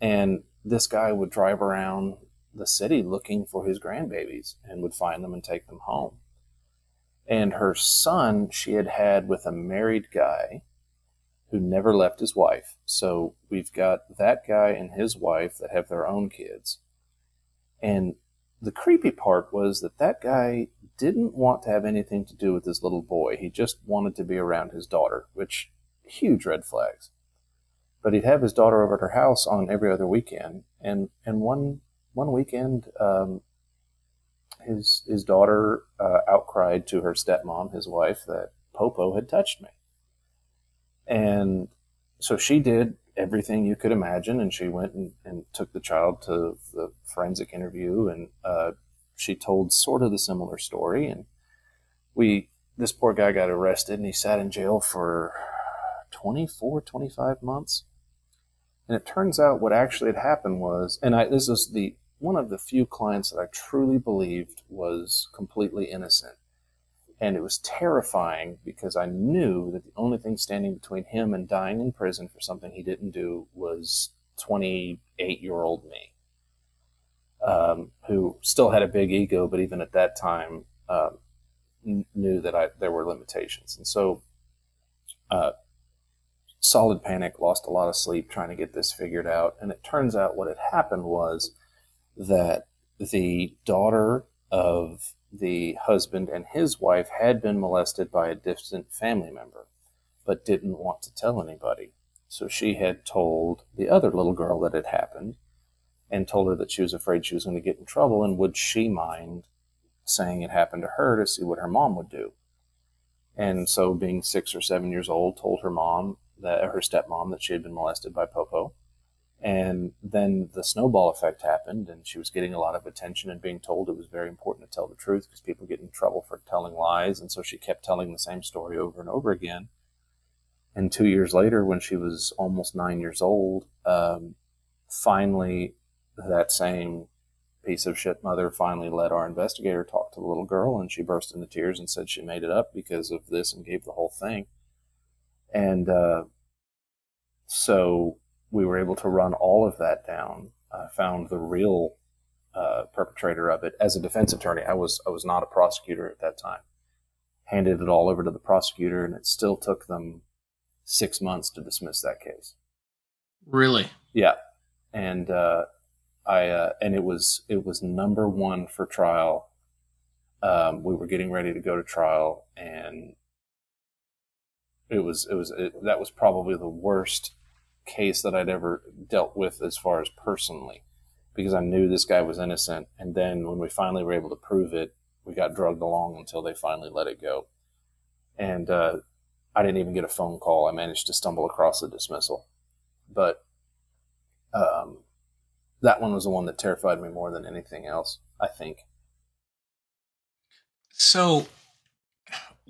S2: And this guy would drive around the city looking for his grandbabies and would find them and take them home. And her son, she had had with a married guy who never left his wife. So we've got that guy and his wife that have their own kids. And the creepy part was that that guy didn't want to have anything to do with this little boy. He just wanted to be around his daughter, which huge red flags but he'd have his daughter over at her house on every other weekend. And and one one weekend, um, his his daughter uh, outcried to her stepmom, his wife, that Popo had touched me. And so she did everything you could imagine, and she went and, and took the child to the forensic interview, and uh, she told sort of the similar story. And we, this poor guy got arrested, and he sat in jail for 24, 25 months. And it turns out what actually had happened was, and I, this is the one of the few clients that I truly believed was completely innocent. And it was terrifying because I knew that the only thing standing between him and dying in prison for something he didn't do was 28 year old me, um, who still had a big ego, but even at that time uh, knew that I, there were limitations. And so uh, solid panic, lost a lot of sleep trying to get this figured out. And it turns out what had happened was that the daughter of the husband and his wife had been molested by a distant family member, but didn't want to tell anybody. So she had told the other little girl that it happened and told her that she was afraid she was going to get in trouble and would she mind saying it happened to her to see what her mom would do. And so, being six or seven years old, told her mom, that her stepmom that she had been molested by Popo. And then the snowball effect happened, and she was getting a lot of attention and being told it was very important to tell the truth because people get in trouble for telling lies, and so she kept telling the same story over and over again. And two years later, when she was almost nine years old, um, finally, that same piece of shit mother finally let our investigator talk to the little girl, and she burst into tears and said she made it up because of this and gave the whole thing. And uh, so we were able to run all of that down. I found the real uh, perpetrator of it as a defense attorney. I was I was not a prosecutor at that time. Handed it all over to the prosecutor, and it still took them six months to dismiss that case.
S3: Really?
S2: Yeah, and uh, I uh, and it was it was number one for trial. Um, we were getting ready to go to trial, and it was it was it, that was probably the worst case that I'd ever dealt with as far as personally, because I knew this guy was innocent. And then when we finally were able to prove it, we got drugged along until they finally let it go. And uh, I didn't even get a phone call. I managed to stumble across the dismissal, but um, that one was the one that terrified me more than anything else. I think.
S1: So,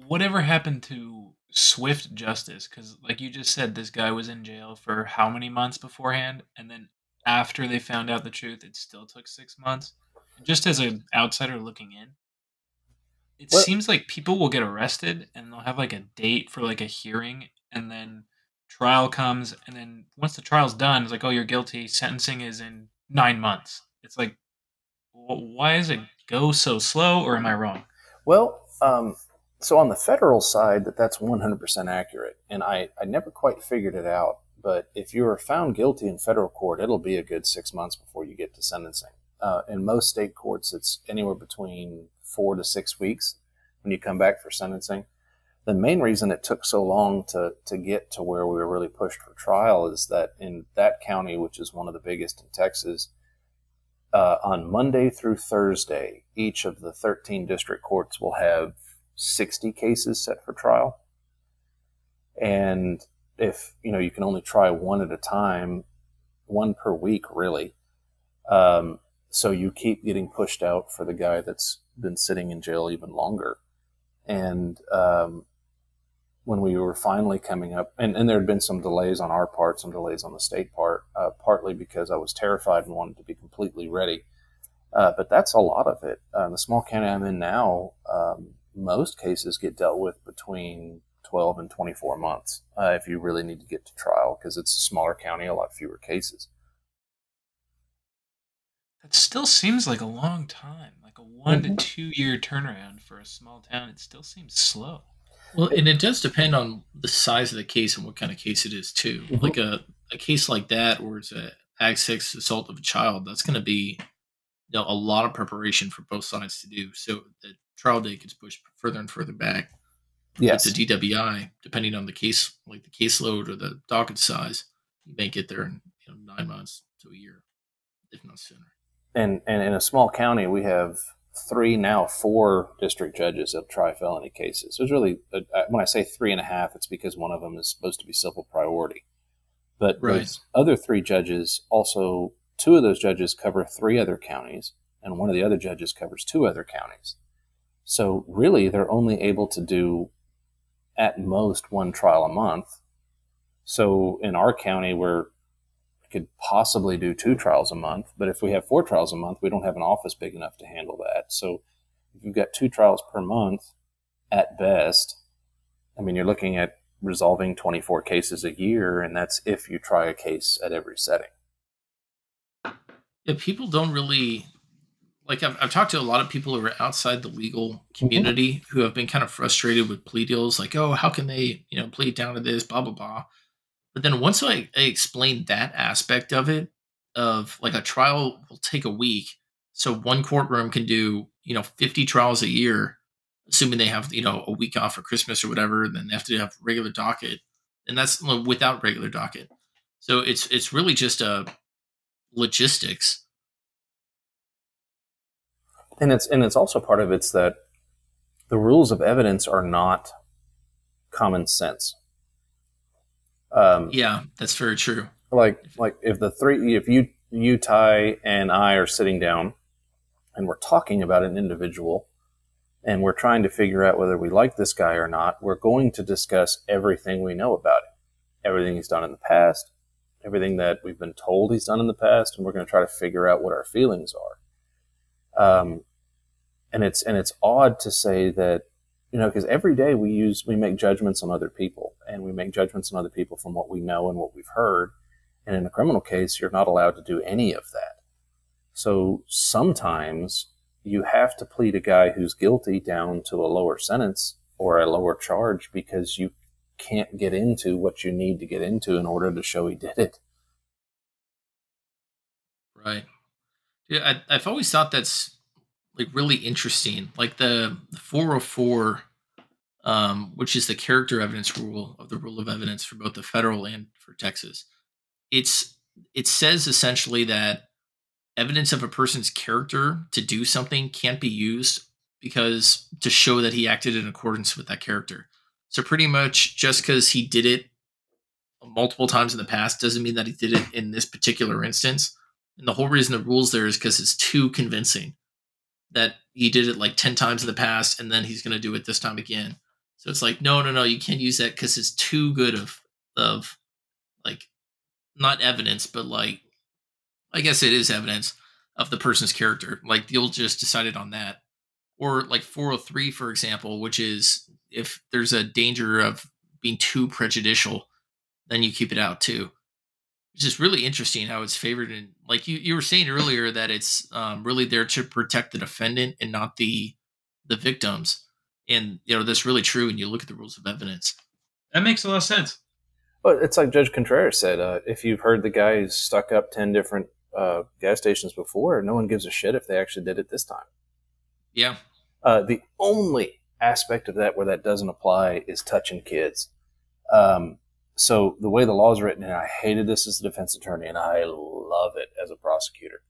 S1: whatever happened to swift justice? Because, like you just said, this guy was in jail for how many months beforehand, and then after they found out the truth, it still took six months. Just as an outsider looking in, it
S2: What-
S1: seems like people will get arrested and they'll have like a date for like a hearing, and then trial comes, and then once the trial's done, it's like, oh, you're guilty. Sentencing is in nine months. It's like, why does it go so slow, or am I wrong?
S2: Well, um, so on the federal side, that that's 100% accurate, and I, I never quite figured it out. But if you are found guilty in federal court, it'll be a good six months before you get to sentencing. Uh, in most state courts, it's anywhere between four to six weeks when you come back for sentencing. The main reason it took so long to, to get to where we were really pushed for trial is that in that county, which is one of the biggest in Texas, uh, on Monday through Thursday, each of the 13 district courts will have 60 cases set for trial. And if, you know, you can only try one at a time, one per week, really. Um, so you keep getting pushed out for the guy that's been sitting in jail even longer. And um, when we were finally coming up, and, and there had been some delays on our part, some delays on the state part, uh, partly because I was terrified and wanted to be completely ready. Uh, but that's a lot of it. Uh, the small county I'm in now, um, most cases get dealt with between 12 and 24 months uh, if you really need to get to trial because it's a smaller county, a lot fewer cases.
S1: That still seems like a long time, like a one
S2: Mhm.
S1: to two year turnaround for a small town. It still seems slow.
S3: Well, and it does depend on the size of the case and what kind of case it is too.
S2: Mhm.
S3: Like a, a case like that, where it's a Agg Sex assault of a child, that's going to be you know, a lot of preparation for both sides to do. So the trial date gets pushed further and further back.
S2: Yes.
S3: It's a DWI, depending on the case, like the caseload or the docket size, you may get there in you know, nine months to a year, if not sooner.
S2: and, and in a small county, we have three now four district judges that try felony cases. There's really uh, when I say three and a half, it's because one of them is supposed to be civil priority. But
S3: Right.
S2: those other three judges also two of those judges cover three other counties, and one of the other judges covers two other counties. So really, they're only able to do at most one trial a month. So in our county, we're could possibly do two trials a month, but if we have four trials a month, we don't have an office big enough to handle that. So if you've got two trials per month at best, I mean, you're looking at resolving 24 cases a year, and that's if you try a case at every setting.
S3: Yeah, people don't really like. I've, I've talked to a lot of people who are outside the legal community who have been kind of frustrated with plea deals. Like, oh, how can they, you know, plead down to this, blah blah blah. But then once I, I explained that aspect of it, of like a trial will take a week, so one courtroom can do, you know, fifty trials a year, assuming they have, you know, a week off for Christmas or whatever. And then they have to have regular docket, and that's without regular docket. So it's it's really just a logistics.
S2: And it's and it's also part of it's that the rules of evidence are not common sense. Um,
S3: Yeah, that's very true.
S2: like like if the three if you you Ty and I are sitting down and we're talking about an individual and we're trying to figure out whether we like this guy or not, we're going to discuss everything we know about him, everything he's done in the past, everything that we've been told he's done in the past, and we're going to try to figure out what our feelings are. Um, and it's and it's odd to say that you know because every day we use we make judgments on other people, and we make judgments on other people from what we know and what we've heard. And in a criminal case, you're not allowed to do any of that. So sometimes you have to plead a guy who's guilty down to a lower sentence or a lower charge because you can't get into what you need to get into in order to show he did it.
S3: Right. Yeah, I, have always thought that's like really interesting. Like the 404, um, which is the character evidence rule of the rule of evidence for both the federal and for Texas. It's it says essentially that evidence of a person's character to do something can't be used because to show that he acted in accordance with that character. So pretty much just because he did it multiple times in the past doesn't mean that he did it in this particular instance. And the whole reason the rules there is because it's too convincing that he did it like 10 times in the past and then he's going to do it this time again. So it's like, no, no, no, you can't use that because it's too good of, of like, not evidence, but like I guess it is evidence of the person's character. Like you'll just decided on that. Or like 403, for example, which is if there's a danger of being too prejudicial, then you keep it out too. It's just really interesting how it's favored in like you, you were saying earlier that it's um, really there to protect the defendant and not the the victims. And you know, that's really true And you look at the rules of evidence.
S1: That makes a lot of sense.
S2: But it's like Judge Contreras said, uh, if you've heard the guy who's stuck up 10 different uh, gas stations before, no one gives a shit if they actually did it this time.
S3: Yeah.
S2: Uh, the only aspect of that where that doesn't apply is touching kids. Um, so the way the law is written, and I hated this as a defense attorney, and I love it as a prosecutor.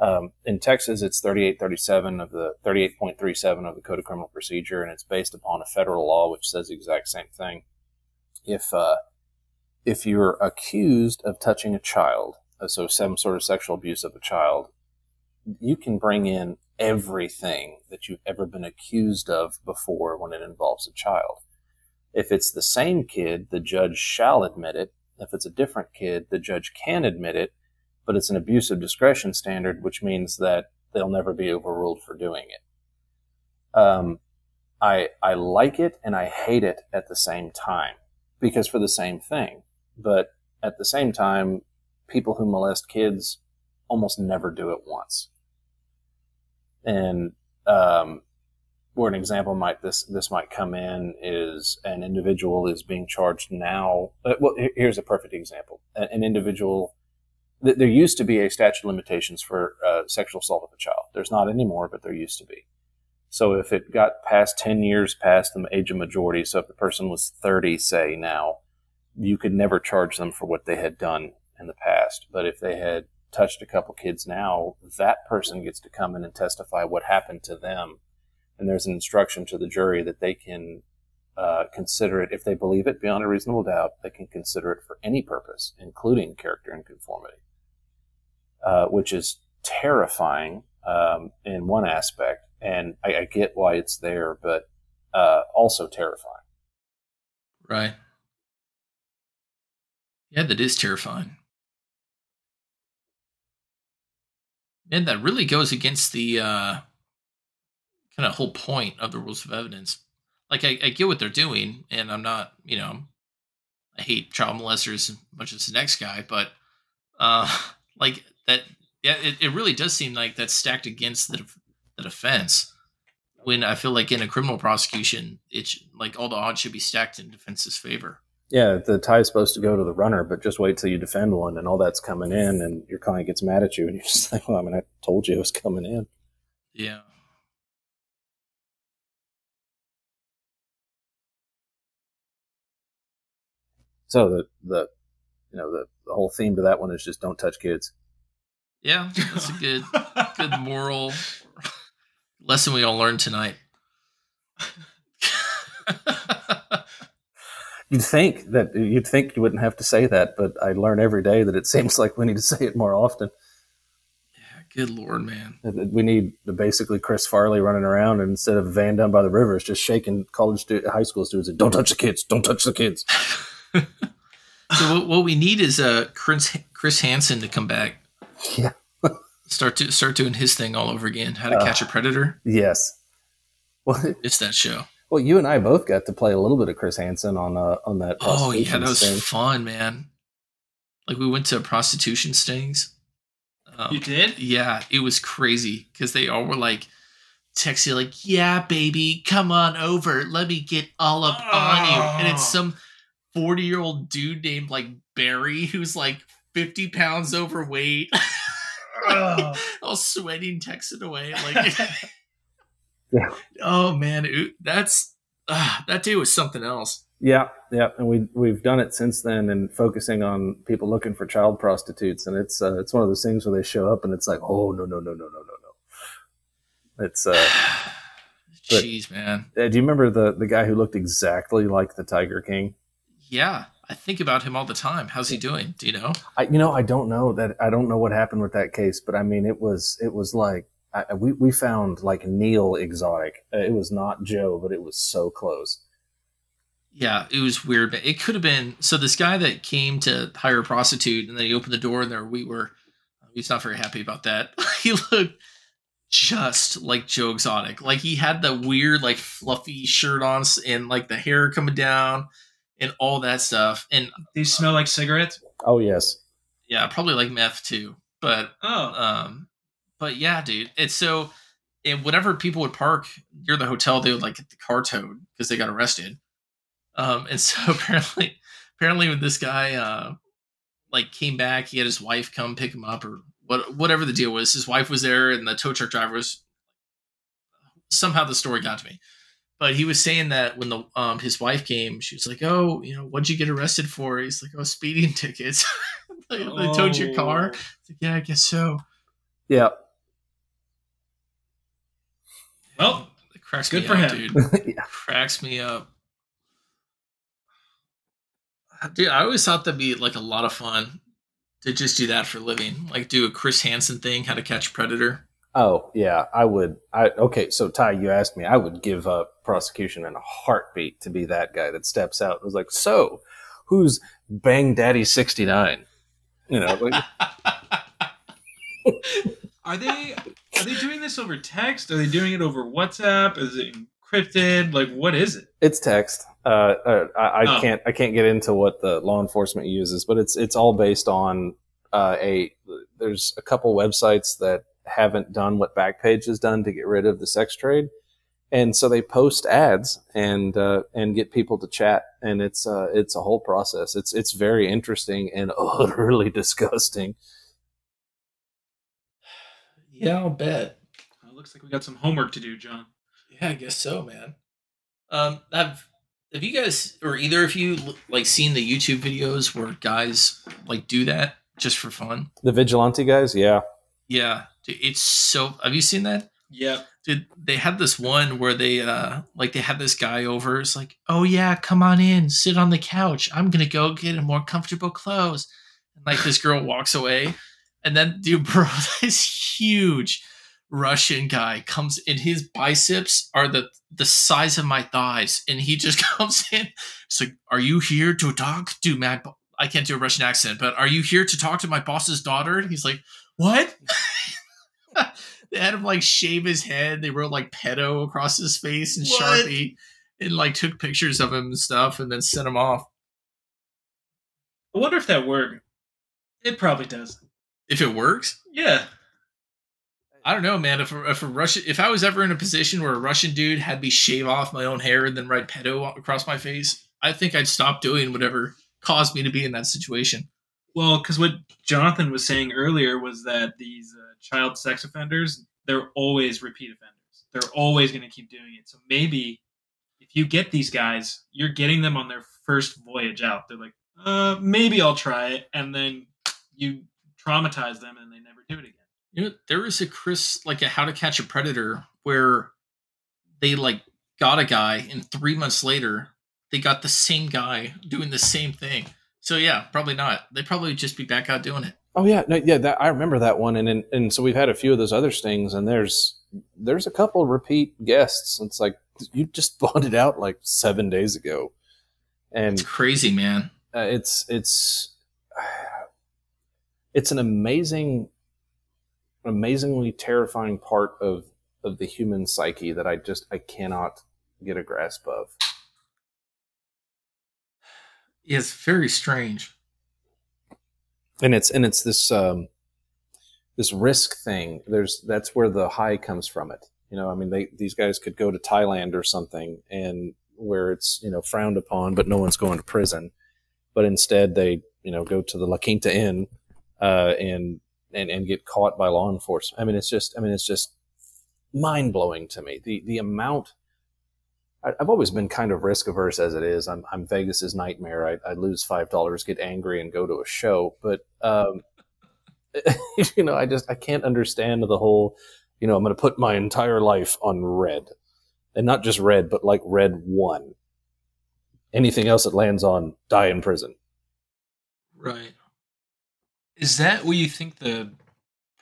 S2: Um, in Texas, it's 3837 of the 38.37 of the Code of Criminal Procedure, and it's based upon a federal law which says the exact same thing. If uh, if you're accused of touching a child so some sort of sexual abuse of a child, you can bring in everything that you've ever been accused of before when it involves a child. If it's the same kid, the judge shall admit it. If it's a different kid, the judge can admit it, but it's an abuse of discretion standard, which means that they'll never be overruled for doing it. Um, I I like it and I hate it at the same time because for the same thing. But at the same time, people who molest kids almost never do it once. And um, where an example might this this might come in is an individual is being charged now. Uh, well, here's a perfect example: an individual. Th- there used to be a statute of limitations for uh, sexual assault of a child. There's not anymore, but there used to be. So if it got past 10 years past the age of majority, so if the person was 30, say now, you could never charge them for what they had done in the past. But if they had touched a couple kids now, that person gets to come in and testify what happened to them. And there's an instruction to the jury that they can uh, consider it, if they believe it beyond a reasonable doubt, they can consider it for any purpose, including character and conformity, uh, which is terrifying um, in one aspect. And I, I, get why it's there, but uh, also terrifying.
S3: Right. Yeah, that is terrifying. And that really goes against the uh, kind of whole point of the rules of evidence. Like, I, I, get what they're doing, and I'm not, you know, I hate child molesters as much as the next guy, but uh, [laughs] like that, yeah, it, it really does seem like that's stacked against the, the defense. When I feel like in a criminal prosecution, it's like all the odds should be stacked in defense's favor
S2: yeah, the tie is supposed to go to the runner, but just wait till you defend one and all that's coming in and your client gets mad at you and you're just [laughs] like, well, I mean, I told you it was coming in.
S3: Yeah.
S2: So the, the, you know, the, the whole theme to that one is just don't touch kids.
S3: Yeah, that's a good, good [laughs] moral lesson we all learned tonight. [laughs]
S2: You'd think that you'd think you wouldn't have to say that, but I learn every day that it seems like we need to say it more often.
S3: Yeah, Good lord, man.
S2: We need basically Chris Farley running around and instead of Van down by the rivers, just shaking college stu- high school students. Don't touch the kids. Don't touch the kids. [laughs]
S3: so what, what we need is uh Chris Chris Hansen to come back. [laughs]
S2: Yeah.
S3: start to start doing his thing all over again. How to
S2: Uh,
S3: catch a predator.
S2: Yes. Well, [laughs]
S3: It's that show.
S2: well, you and I both got to play a little bit of Chris Hansen on uh, on that.
S3: Oh yeah, that was
S2: sting.
S3: fun, man. Like we went to prostitution stings. Um,
S1: You did?
S3: Yeah, it was crazy because they all were like texting like, "Yeah, baby, come on over. Let me get all up on you." And it's
S1: Oh.
S3: some forty-year-old dude named like Barry [laughs] who's like fifty pounds overweight, [laughs]
S1: Oh. [laughs]
S3: all sweating, texting away like. [laughs]
S2: Yeah.
S3: Oh man, that's uh, that day was something else.
S2: Yeah, yeah, and we we've done it since then, and focusing on people looking for child prostitutes, and it's uh, it's one of those things where they show up, and it's like, oh no no no no no no no. It's uh, [sighs]
S3: Jeez, man.
S2: uh, do you remember the the guy who looked exactly like the Tiger King?
S3: Yeah, I think about him all the time. How's he doing? Do you know?
S2: I you know I don't know that I don't know what happened with that case, but I mean it was it was like I, we we found like Neil exotic. Uh, it was not Joe, but it was so close.
S3: Yeah, it was weird. But it could have been so. This guy that came to hire a prostitute, and then he opened the door, and there we were. He's not very happy about that. [laughs] he looked just like Joe Exotic. Like he had the weird, like fluffy shirt on, and like the hair coming down, and all that stuff. And
S1: They smell like cigarettes.
S2: Oh yes,
S3: yeah, probably like meth too. But
S1: Oh,
S3: Um, but yeah, dude, it's so. And whenever people would park near the hotel, they would like get the car towed because they got arrested. Um, and [laughs] so apparently, apparently, when this guy uh, like came back, he had his wife come pick him up or what, whatever the deal was. His wife was there, and the tow truck driver was. Somehow the story got to me, but he was saying that when the um his wife came, she was like, "Oh, you know, what'd you get arrested for?" He's like, "Oh, speeding [laughs] tickets." [laughs] they, they towed your car.
S1: Oh.
S3: Like, yeah, I guess so.
S2: yeah,
S1: Well,
S3: it cracks
S1: good
S3: me
S1: for
S3: up,
S1: him.
S3: dude. [laughs]
S2: yeah.
S3: cracks me up. Dude, I always thought that'd be like a lot of fun to just do that for a living. Like do a Chris Hansen thing, how to catch a predator.
S2: Oh yeah, I would. I okay. So Ty, you asked me. I would give up prosecution in a heartbeat to be that guy that steps out and was like, "So, who's Bang Daddy sixty nine? You know, like, [laughs]
S1: Are they are they doing this over text? Are they doing it over WhatsApp? Is it encrypted? Like what is it?
S2: it's text. Uh, uh, I, I
S1: Oh.
S2: can't. I can't get into what the law enforcement uses, but it's it's all based on uh, a. There's a couple websites that haven't done what Backpage has done to get rid of the sex trade, and so they post ads and uh, and get people to chat, and it's uh, it's a whole process. It's it's very interesting and [laughs] utterly disgusting.
S3: Yeah, I'll bet.
S1: Looks like we got some homework to do, John.
S3: Yeah, I guess so, man. Um, have have you guys or either of you like seen the YouTube videos where guys like do that just for fun?
S2: The vigilante guys, yeah,
S3: Yeah, dude, it's so. Have you seen that?
S1: Yeah.
S3: Dude, they had this one where they uh like they had this guy over. It's like, oh yeah, come on in, sit on the couch. I'm gonna go get a more comfortable clothes. And like this girl walks away, and then [laughs] dude, bro, [laughs] this huge Russian guy comes in. His biceps are the the size of my thighs, and he just [laughs] comes in. It's like, are you here to talk to my? bo- I can't do a Russian accent, but are you here to talk to my boss's daughter? And he's like, what? They had him like shave his head. They wrote like pedo across his face and
S1: What?
S3: Sharpie and like took pictures of him and stuff and then sent him off.
S1: I wonder if that worked. It probably does.
S3: If it works,
S1: Yeah.
S3: I don't know, man. If a, if a Russian, if I was ever in a position where a Russian dude had me shave off my own hair and then write pedo across my face, I think I'd stop doing whatever caused me to be in that situation.
S1: Well, because what Jonathan was saying earlier was that these uh, child sex offenders, they're always repeat offenders. They're always going to keep doing it. So maybe if you get these guys, you're getting them on their first voyage out. They're like, uh, maybe I'll try it. And then you traumatize them and they never do it again.
S3: You know, there was a Chris like a How to Catch a Predator where they like got a guy and three months later they got the same guy doing the same thing. So yeah, probably not. They probably just be back out doing it.
S2: Oh yeah, no, yeah, that, I remember that one, and, and and so we've had a few of those other stings, and there's there's a couple repeat guests. It's like you just [laughs] bought it out like seven days ago, and
S3: It's crazy, man.
S2: uh, it's it's it's an amazing, amazingly terrifying part of of the human psyche that I just I cannot get a grasp of.
S3: It's very strange.
S2: And it's and it's this um this risk thing. There's that's where the high comes from it. You know i mean they these guys could go to thailand or something and where it's you know frowned upon but no one's going to prison. But instead they you know go to the la quinta inn uh and and and get caught by law enforcement. I mean it's just i mean it's just mind-blowing to me. The the amount I've always been kind of risk averse as it is. I'm, I'm Vegas's nightmare. I, I lose five dollars, get angry, and go to a show. But um, [laughs] you know, I just I can't understand the whole. You know, I'm going to put my entire life on red, and not just red, but like red one. Anything else that lands on, die in prison.
S3: Right.
S1: Is that what you think the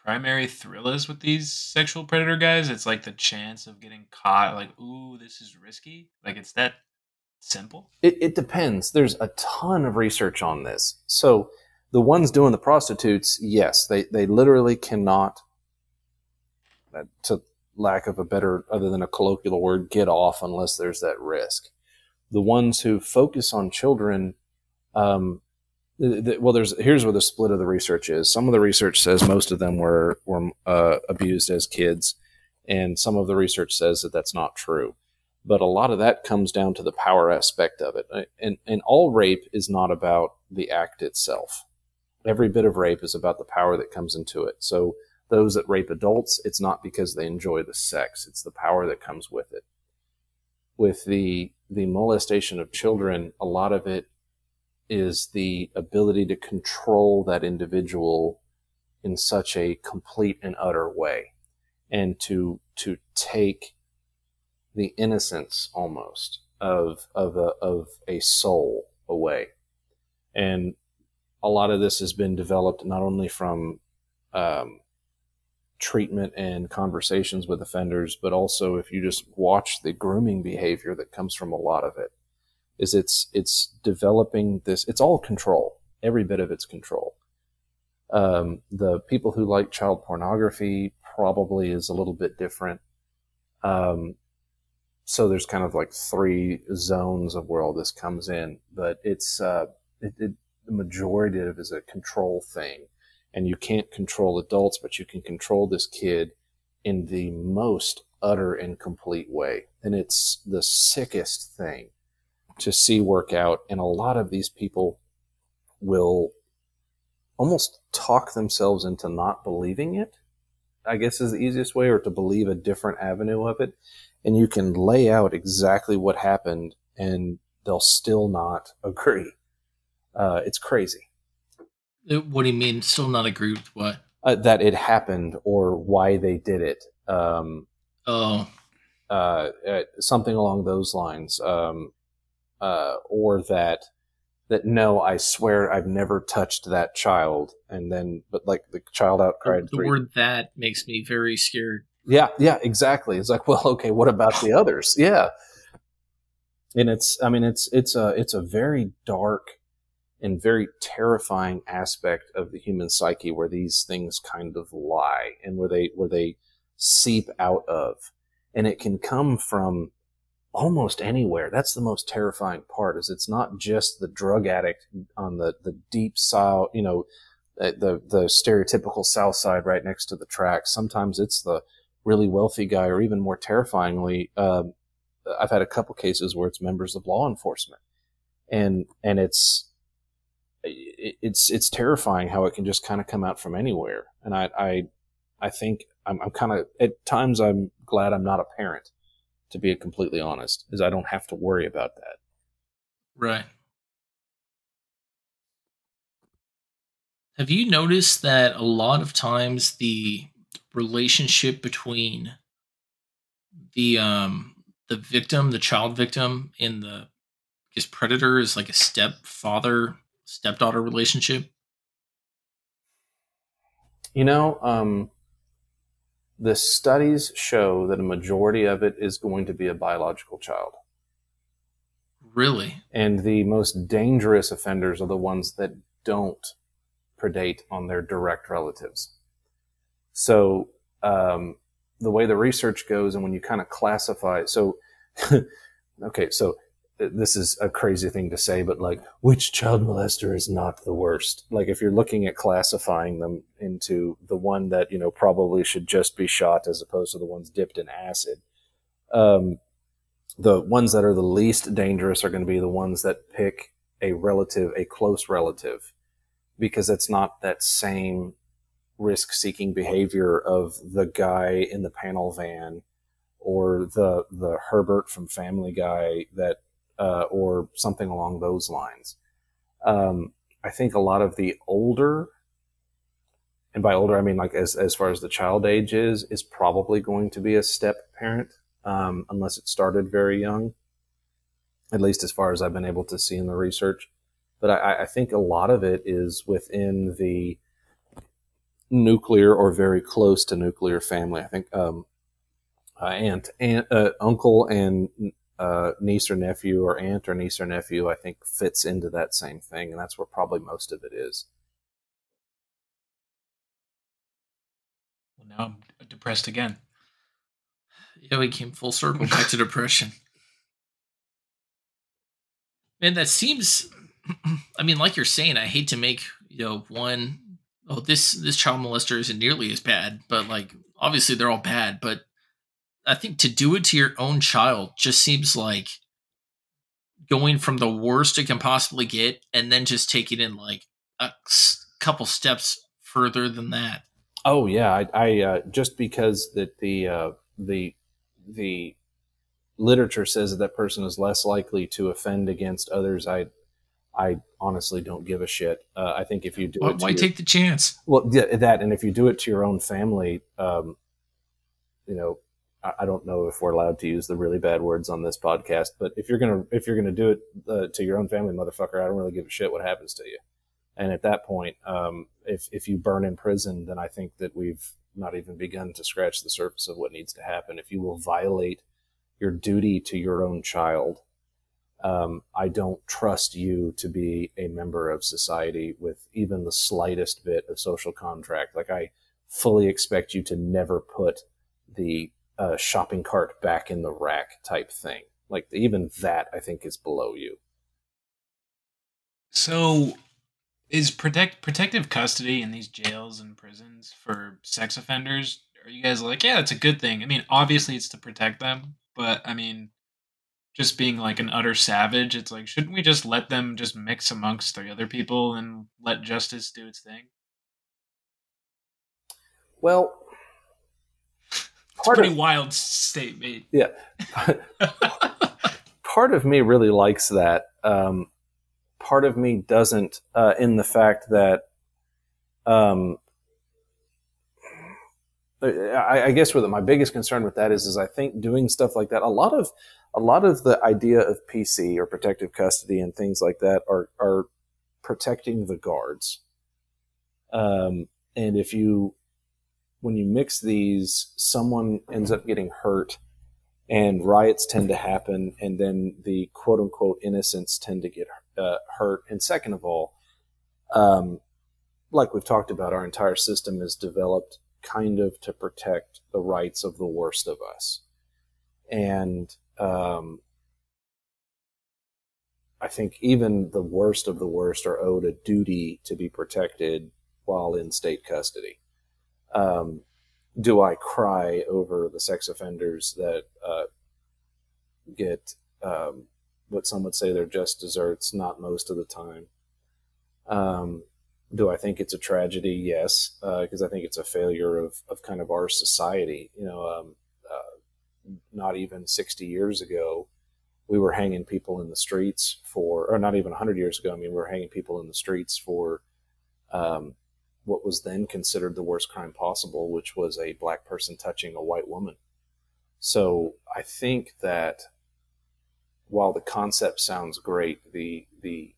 S1: primary thrill is with these sexual predator guys? It's like the chance of getting caught, like, ooh, this is risky. Like it's that simple.
S2: It, it depends. There's a ton of research on this. So the ones doing the prostitutes, yes, they they literally cannot, uh, to lack of a better, other than a colloquial word, get off unless there's that risk. The ones who focus on children, um, well, there's here's where the split of the research is. Some of the research says most of them were were uh, abused as kids, and some of the research says that that's not true but a lot of that comes down to the power aspect of it. And and all rape is not about the act itself. Every bit of rape is about the power that comes into it. So those that rape adults, it's not because they enjoy the sex; it's the power that comes with it. With the the molestation of children, a lot of it is the ability to control that individual in such a complete and utter way, and to to take the innocence almost of of a of a soul away, and a lot of this has been developed not only from um, treatment and conversations with offenders, but also if you just watch the grooming behavior that comes from a lot of it, is it's it's developing this. It's all control. Every bit of it's control. Um, the people who like child pornography probably is a little bit different. Um, so there's kind of like three zones of where all this comes in, but it's uh, it, it, the majority of it is a control thing, and you can't control adults, but you can control this kid in the most utter and complete way, and it's the sickest thing to see work out. And a lot of these people will almost talk themselves into not believing it. I guess is the easiest way, or to believe a different avenue of it and you can lay out exactly what happened and they'll still not agree. Uh, it's crazy
S3: Uh, What do you mean? Still not agree with what?
S2: uh, that it happened or why they did it. Um,
S3: Oh,
S2: uh, uh, something along those lines, um, uh, or that that no, I swear I've never touched that child, and then but like the child
S3: the,
S2: outcried.
S3: the
S2: three-
S3: word that makes me very scared.
S2: Yeah, yeah, exactly. It's like, well, okay, what about the others? Yeah. And it's I mean it's it's a it's a very dark and very terrifying aspect of the human psyche where these things kind of lie and where they where they seep out of. And it can come from almost anywhere. That's the most terrifying part is it's not just the drug addict on the the deep south, you know, uh, the the stereotypical south side right next to the tracks. Sometimes it's the really wealthy guy, or even more terrifyingly, um, I've had a couple cases where it's members of law enforcement, and and it's it's it's terrifying how it can just kind of come out from anywhere. And I I I think I'm, I'm kind of at times I'm glad I'm not a parent, to be completely honest, is I don't have to worry about that.
S3: Right. Have you noticed that a lot of times the relationship between the um the victim, the child victim, and the guess predator is like a stepfather stepdaughter relationship?
S2: You know, um, the studies show that a majority of it is going to be a biological child.
S3: Really?
S2: And the most dangerous offenders are the ones that don't predate on their direct relatives. So, um, the way the research goes, and when you kind of classify, so, [laughs] okay, so this is a crazy thing to say, but like, which child molester is not the worst? Like, if you're looking at classifying them into the one that, you know, probably should just be shot as opposed to the ones dipped in acid, um, the ones that are the least dangerous are going to be the ones that pick a relative, a close relative, because it's not that same risk seeking behavior of the guy in the panel van or the the Herbert from Family Guy that uh, or something along those lines. Um, I think a lot of the older, and by older I mean like as as far as the child age is, is probably going to be a step parent, um, unless it started very young. At least as far as I've been able to see in the research, but I, I think a lot of it is within the nuclear or very close to nuclear family. I think um, uh, aunt, aunt uh, uncle, and uh, niece or nephew or aunt or niece or nephew, I think fits into that same thing, and that's where probably most of it is.
S1: Well, now I'm depressed again.
S3: Yeah, we came full circle back to [laughs] depression. Man, that seems, [clears throat] I mean, like you're saying, I hate to make you know one, oh this this child molester isn't nearly as bad, but like obviously they're all bad, but I think to do it to your own child just seems like going from the worst it can possibly get and then just taking it in like a couple steps further than that.
S2: Oh yeah, I, I uh, just because that the uh, the the literature says that that person is less likely to offend against others. I I honestly don't give a shit. Uh, I think if you do
S3: why,
S2: it,
S3: why
S2: your,
S3: take the chance?
S2: Well, that and if you do it to your own family, um, you know, I don't know if we're allowed to use the really bad words on this podcast, but if you're gonna if you're gonna do it uh, to your own family, motherfucker, I don't really give a shit what happens to you. And at that point, um, if if you burn in prison, then I think that we've not even begun to scratch the surface of what needs to happen. If you will violate your duty to your own child, um, I don't trust you to be a member of society with even the slightest bit of social contract. Like I fully expect you to never put the a shopping cart back in the rack type thing. Like even that, I think is below you.
S1: So, is protect protective custody in these jails and prisons for sex offenders? Are you guys like, yeah, it's a good thing? I mean, obviously it's to protect them, but I mean, just being like an utter savage, it's like, shouldn't we just let them just mix amongst the other people and let justice do its thing?
S2: Well,
S1: part pretty of, wild statement.
S2: Yeah. [laughs] part of me really likes that. Um, part of me doesn't, uh, in the fact that, um, I, I, guess with my biggest concern with that is, is I think doing stuff like that, a lot of, a lot of the idea of PC or protective custody and things like that are, are protecting the guards. Um, and if you when you mix these, someone ends up getting hurt and riots tend to happen, and then the quote unquote innocents tend to get uh, hurt. And second of all, um, like we've talked about, our entire system is developed kind of to protect the rights of the worst of us. And um, I think even the worst of the worst are owed a duty to be protected while in state custody um, do I cry over the sex offenders that uh, get um, what some would say they're just desserts? Not most of the time. Um, do I think it's a tragedy? Yes, because uh, I think it's a failure of, of kind of our society. You know, um, uh, not even 60 years ago, we were hanging people in the streets for, or not even 100 years ago, I mean, we were hanging people in the streets for um, what was then considered the worst crime possible, which was a black person touching a white woman. So I think that while the concept sounds great, the the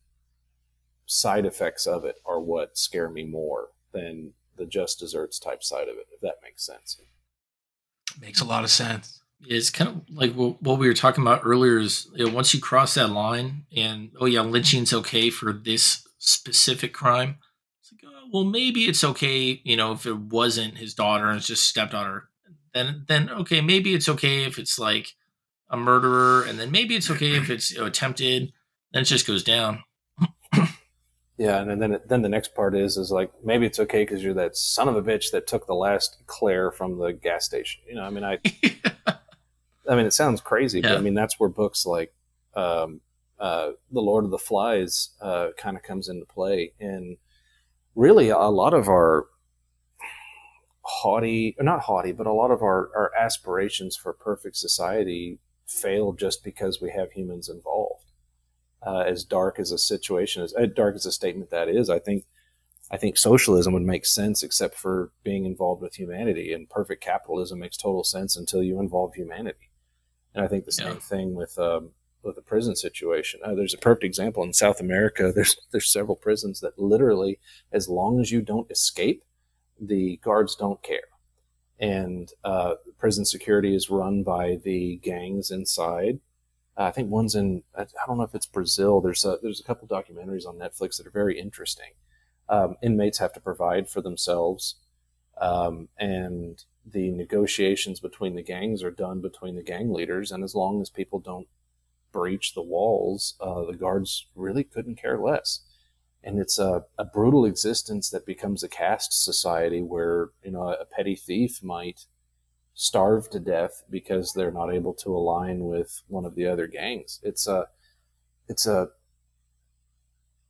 S2: side effects of it are what scare me more than the just desserts type side of it, if that makes sense.
S1: Makes a lot of sense.
S3: It's kind of like what we were talking about earlier. Is you know, once you cross that line, and oh yeah, lynching's okay for this specific crime. Well, maybe it's okay, you know, if it wasn't his daughter and it's just stepdaughter. Then, then okay, maybe it's okay if it's like a murderer, and then maybe it's okay if it's you know, attempted. Then it just goes down.
S2: Yeah, and then then the next part is is like maybe it's okay because you're that son of a bitch that took the last Claire from the gas station. You know, I mean, I, [laughs] I mean, it sounds crazy, yeah. but I mean that's where books like um, uh, the Lord of the Flies uh, kind of comes into play, and really a lot of our haughty, not haughty, but a lot of our, our aspirations for perfect society fail just because we have humans involved uh, as dark as a situation as, as dark as a statement that is, I think I think socialism would make sense except for being involved with humanity, and perfect capitalism makes total sense until you involve humanity. And I think the same yeah. thing with um, with the prison situation. Uh, there's a perfect example in South America. [laughs] There's there's several prisons that literally, as long as you don't escape, the guards don't care. And uh, prison security is run by the gangs inside, uh, I think one's in I don't know if it's Brazil. There's a, there's a couple documentaries on Netflix that are very interesting. Um, inmates have to provide for themselves, um, and the negotiations between the gangs are done between the gang leaders. And as long as people don't breach the walls, uh, the guards really couldn't care less. And it's a, a brutal existence that becomes a caste society where you know a petty thief might starve to death because they're not able to align with one of the other gangs. It's a it's a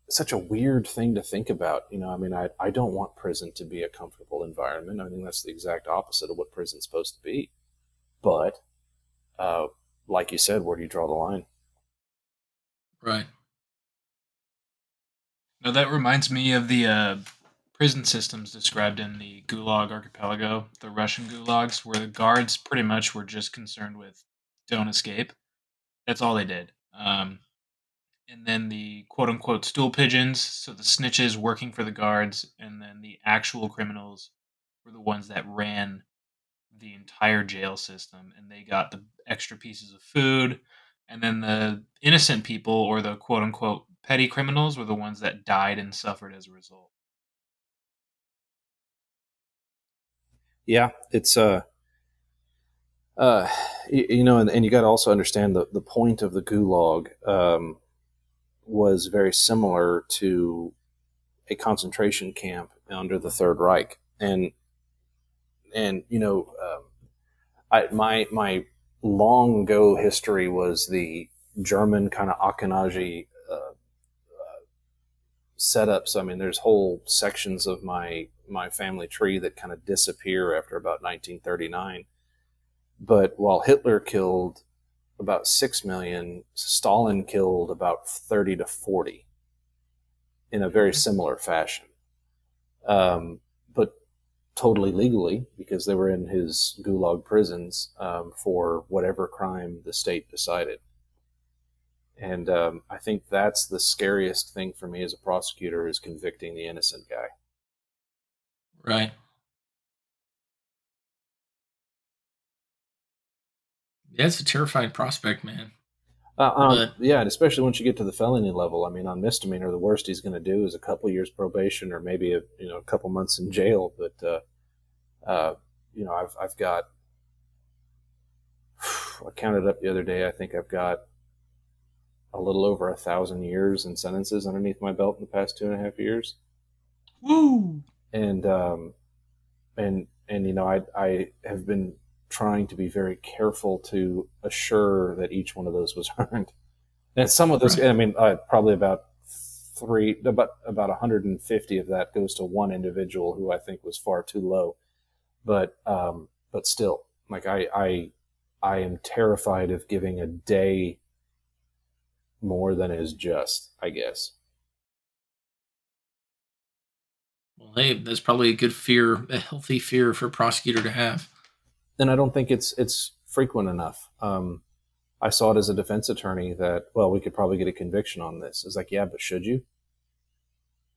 S2: such a weird thing to think about. You know, I mean, I, I don't want prison to be a comfortable environment. I think that's the exact opposite of what prison's supposed to be. But, uh, like you said, where do you draw the line?
S3: Right.
S1: Now that reminds me of the uh, prison systems described in the Gulag Archipelago, the Russian gulags, where the guards pretty much were just concerned with don't escape. That's all they did. Um, and then the quote unquote stool pigeons, so the snitches working for the guards, and then the actual criminals were the ones that ran the entire jail system, and they got the extra pieces of food. And then the innocent people, or the quote unquote petty criminals, were the ones that died and suffered as a result.
S2: yeah, it's uh, uh, you, you know, and, and you got to also understand the the point of the gulag um, was very similar to a concentration camp under the Third Reich, and and you know, um, I my my long ago history was the German kind of Ashkenazi uh, uh, setups. I mean, there's whole sections of my my family tree that kind of disappear after about 1939. But while Hitler killed about 6 million, Stalin killed about 30 to 40 in a very mm-hmm. similar fashion. Um, totally legally because they were in his gulag prisons um, for whatever crime the state decided. And um, I think that's the scariest thing for me as a prosecutor is convicting the innocent guy.
S3: Right. Yeah, it's a terrifying prospect, man.
S2: Uh, um, yeah, and especially once you get to the felony level. I mean, on misdemeanor, the worst he's going to do is a couple years probation or maybe a you know a couple months in jail. But uh, uh, you know, I've I've got [sighs] I counted up the other day. I think I've got a little over a thousand years and sentences underneath my belt in the past two and a half years.
S3: Woo!
S2: and um, and and you know I I have been trying to be very careful to assure that each one of those was [laughs] earned. And some of those. I mean, uh, probably about three, about about 150 of that goes to one individual who I think was far too low. But um, but still, like I I I am terrified of giving a day more than is just. I guess.
S3: Well, hey, that's probably a good fear, a healthy fear for a prosecutor to have.
S2: And I don't think it's it's frequent enough. Um, I saw it as a defense attorney that well, we could probably get a conviction on this. It's like, yeah, but should you?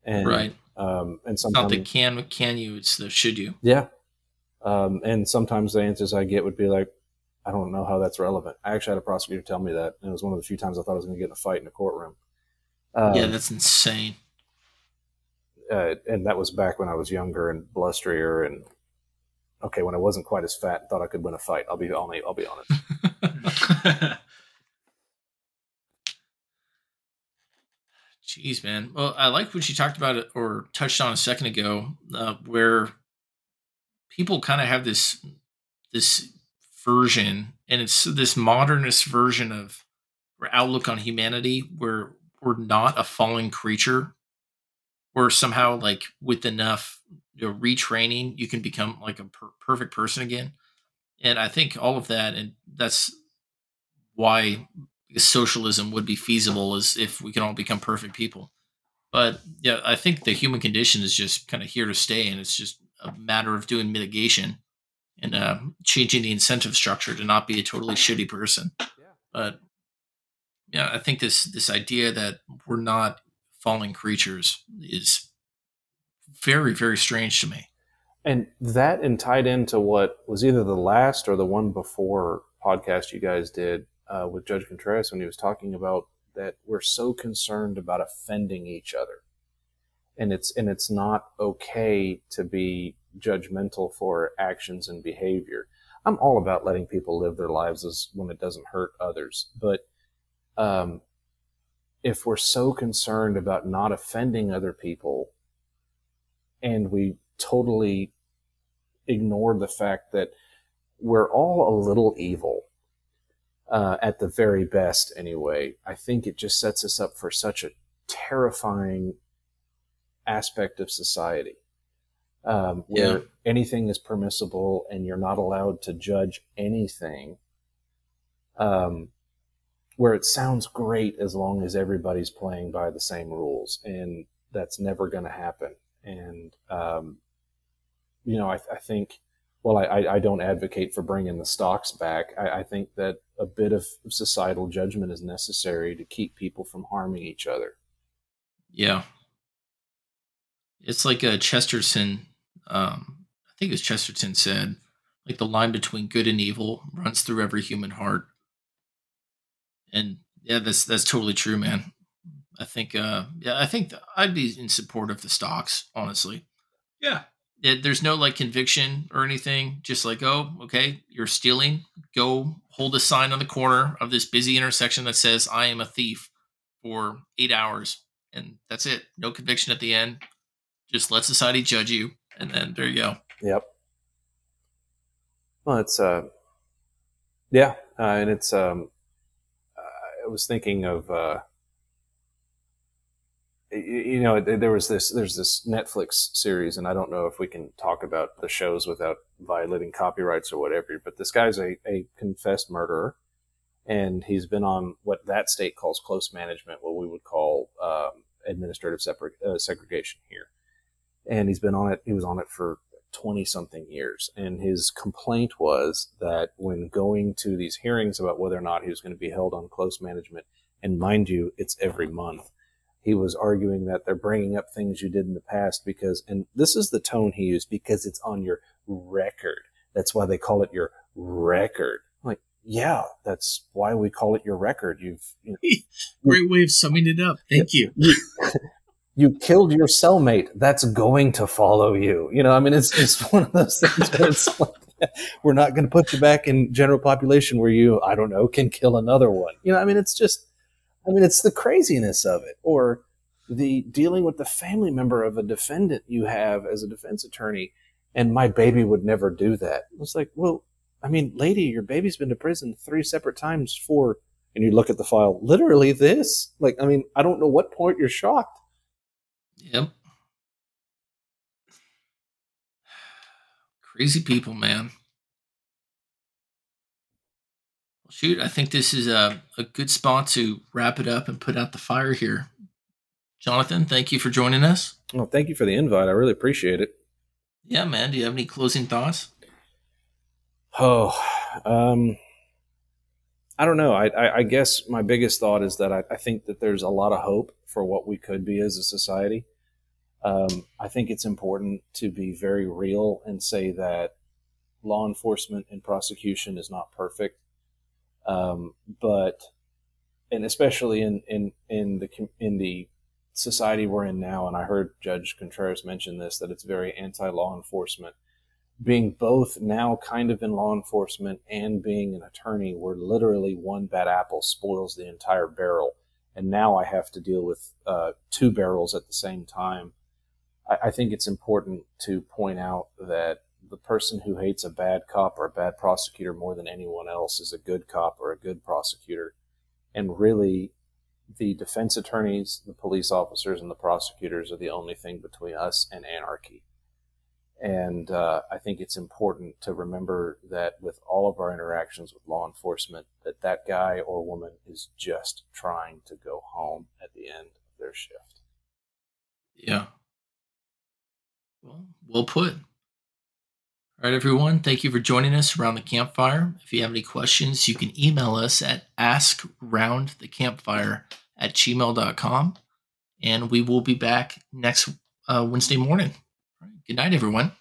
S2: and
S3: right.
S2: um, and
S3: It's not the can can you, it's the should you.
S2: yeah, um, and sometimes the answers I get would be like, I don't know how that's relevant. I actually had a prosecutor tell me that, and it was one of the few times I thought I was going to get in a fight in a courtroom. Um,
S3: yeah, that's insane.
S2: uh, and that was back when I was younger and blusterier and okay when I wasn't quite as fat and thought I could win a fight. I'll be I'll, I'll be honest. [laughs]
S3: Jeez, man. Well, I like what you talked about it or touched on a second ago, uh, where people kind of have this this version, and it's this modernist version of or outlook on humanity, where we're not a fallen creature, or somehow like with enough you know, retraining, you can become like a per- perfect person again. And I think all of that, and that's why socialism would be feasible is if we can all become perfect people. But yeah, I think the human condition is just kind of here to stay, and it's just a matter of doing mitigation and uh, changing the incentive structure to not be a totally shitty person. But yeah, I think this this idea that we're not fallen creatures is very very strange to me.
S2: And that and tied into what was either the last or the one before podcast you guys did uh, with Judge Contreras when he was talking about that we're so concerned about offending each other, and it's and it's not okay to be judgmental for actions and behavior. I'm all about letting people live their lives as when it doesn't hurt others, but um, if we're so concerned about not offending other people, and we totally ignore the fact that we're all a little evil uh, at the very best anyway i think it just sets us up for such a terrifying aspect of society um, where
S3: Yeah.
S2: anything is permissible and you're not allowed to judge anything um, where it sounds great as long as everybody's playing by the same rules and that's never going to happen and um, you know I, I think well I, I- don't advocate for bringing the stocks back I, I think that a bit of societal judgment is necessary to keep people from harming each other
S3: Yeah. It's like uh, Chesterton, um, I think it was Chesterton said, like the line between good and evil runs through every human heart. And yeah, that's that's totally true, man. I think, uh, yeah, I think th- I'd be in support of the stocks, honestly.
S1: yeah.
S3: It, there's no like conviction or anything. Just like, oh, okay, you're stealing. Go hold a sign on the corner of this busy intersection that says "I am a thief" for eight hours, and that's it. No conviction at the end. Just let society judge you, and then there you go.
S2: Yep. Well, it's uh, yeah, uh, and it's um, I was thinking of uh, you know, there was this there's this Netflix series, and I don't know if we can talk about the shows without violating copyrights or whatever. But this guy's a, a confessed murderer, and he's been on what that state calls close management, what we would call um, administrative separ- uh, segregation here and he's been on it. He was on it for 20 something years. And his complaint was that when going to these hearings about whether or not he was going to be held on close management, and mind you, it's every month, he was arguing that they're bringing up things you did in the past because, and this is the tone he used, because it's on your record. That's why they call it your record. I'm like, yeah, that's why we call it your record. You've, you know, [laughs]
S3: Great way of summing it up. Thank you. [laughs]
S2: you killed your cellmate. That's going to follow you. You know, I mean, it's it's [laughs] one of those things where it's like, [laughs] we're not going to put you back in general population where you, I don't know, can kill another one. You know, I mean, it's just, I mean, it's the craziness of it, or the dealing with the family member of a defendant you have as a defense attorney, and my baby would never do that. It's like, well, I mean, lady, your baby's been to prison three separate times for, and you look at the file, literally this. Like, I mean, I don't know what point you're shocked.
S3: Crazy people, man. Well, shoot, I think this is a, a good spot to wrap it up and put out the fire here. Jonathan, thank you for joining us.
S2: Well, thank you for the invite. I really appreciate it.
S3: Yeah, man. Do you have any closing thoughts?
S2: Oh, um, I don't know. I, I, I guess my biggest thought is that I, I think that there's a lot of hope for what we could be as a society. Um, I think it's important to be very real and say that law enforcement and prosecution is not perfect, um, but and especially in in in the in the society we're in now, and I heard Judge Contreras mention this that it's very anti law enforcement. Being both now kind of in law enforcement and being an attorney, where literally one bad apple spoils the entire barrel, and now I have to deal with uh, two barrels at the same time. I, I think it's important to point out that the person who hates a bad cop or a bad prosecutor more than anyone else is a good cop or a good prosecutor. And really, the defense attorneys, the police officers, and the prosecutors are the only thing between us and anarchy. And uh, I think it's important to remember that with all of our interactions with law enforcement, that that guy or woman is just trying to go home at the end of their shift.
S3: Yeah. Well, well put. All right, everyone. Thank you for joining us around the campfire. If you have any questions, you can email us at askroundthecampfire at gmail.com. And we will be back next uh, Wednesday morning. Right, good night, everyone.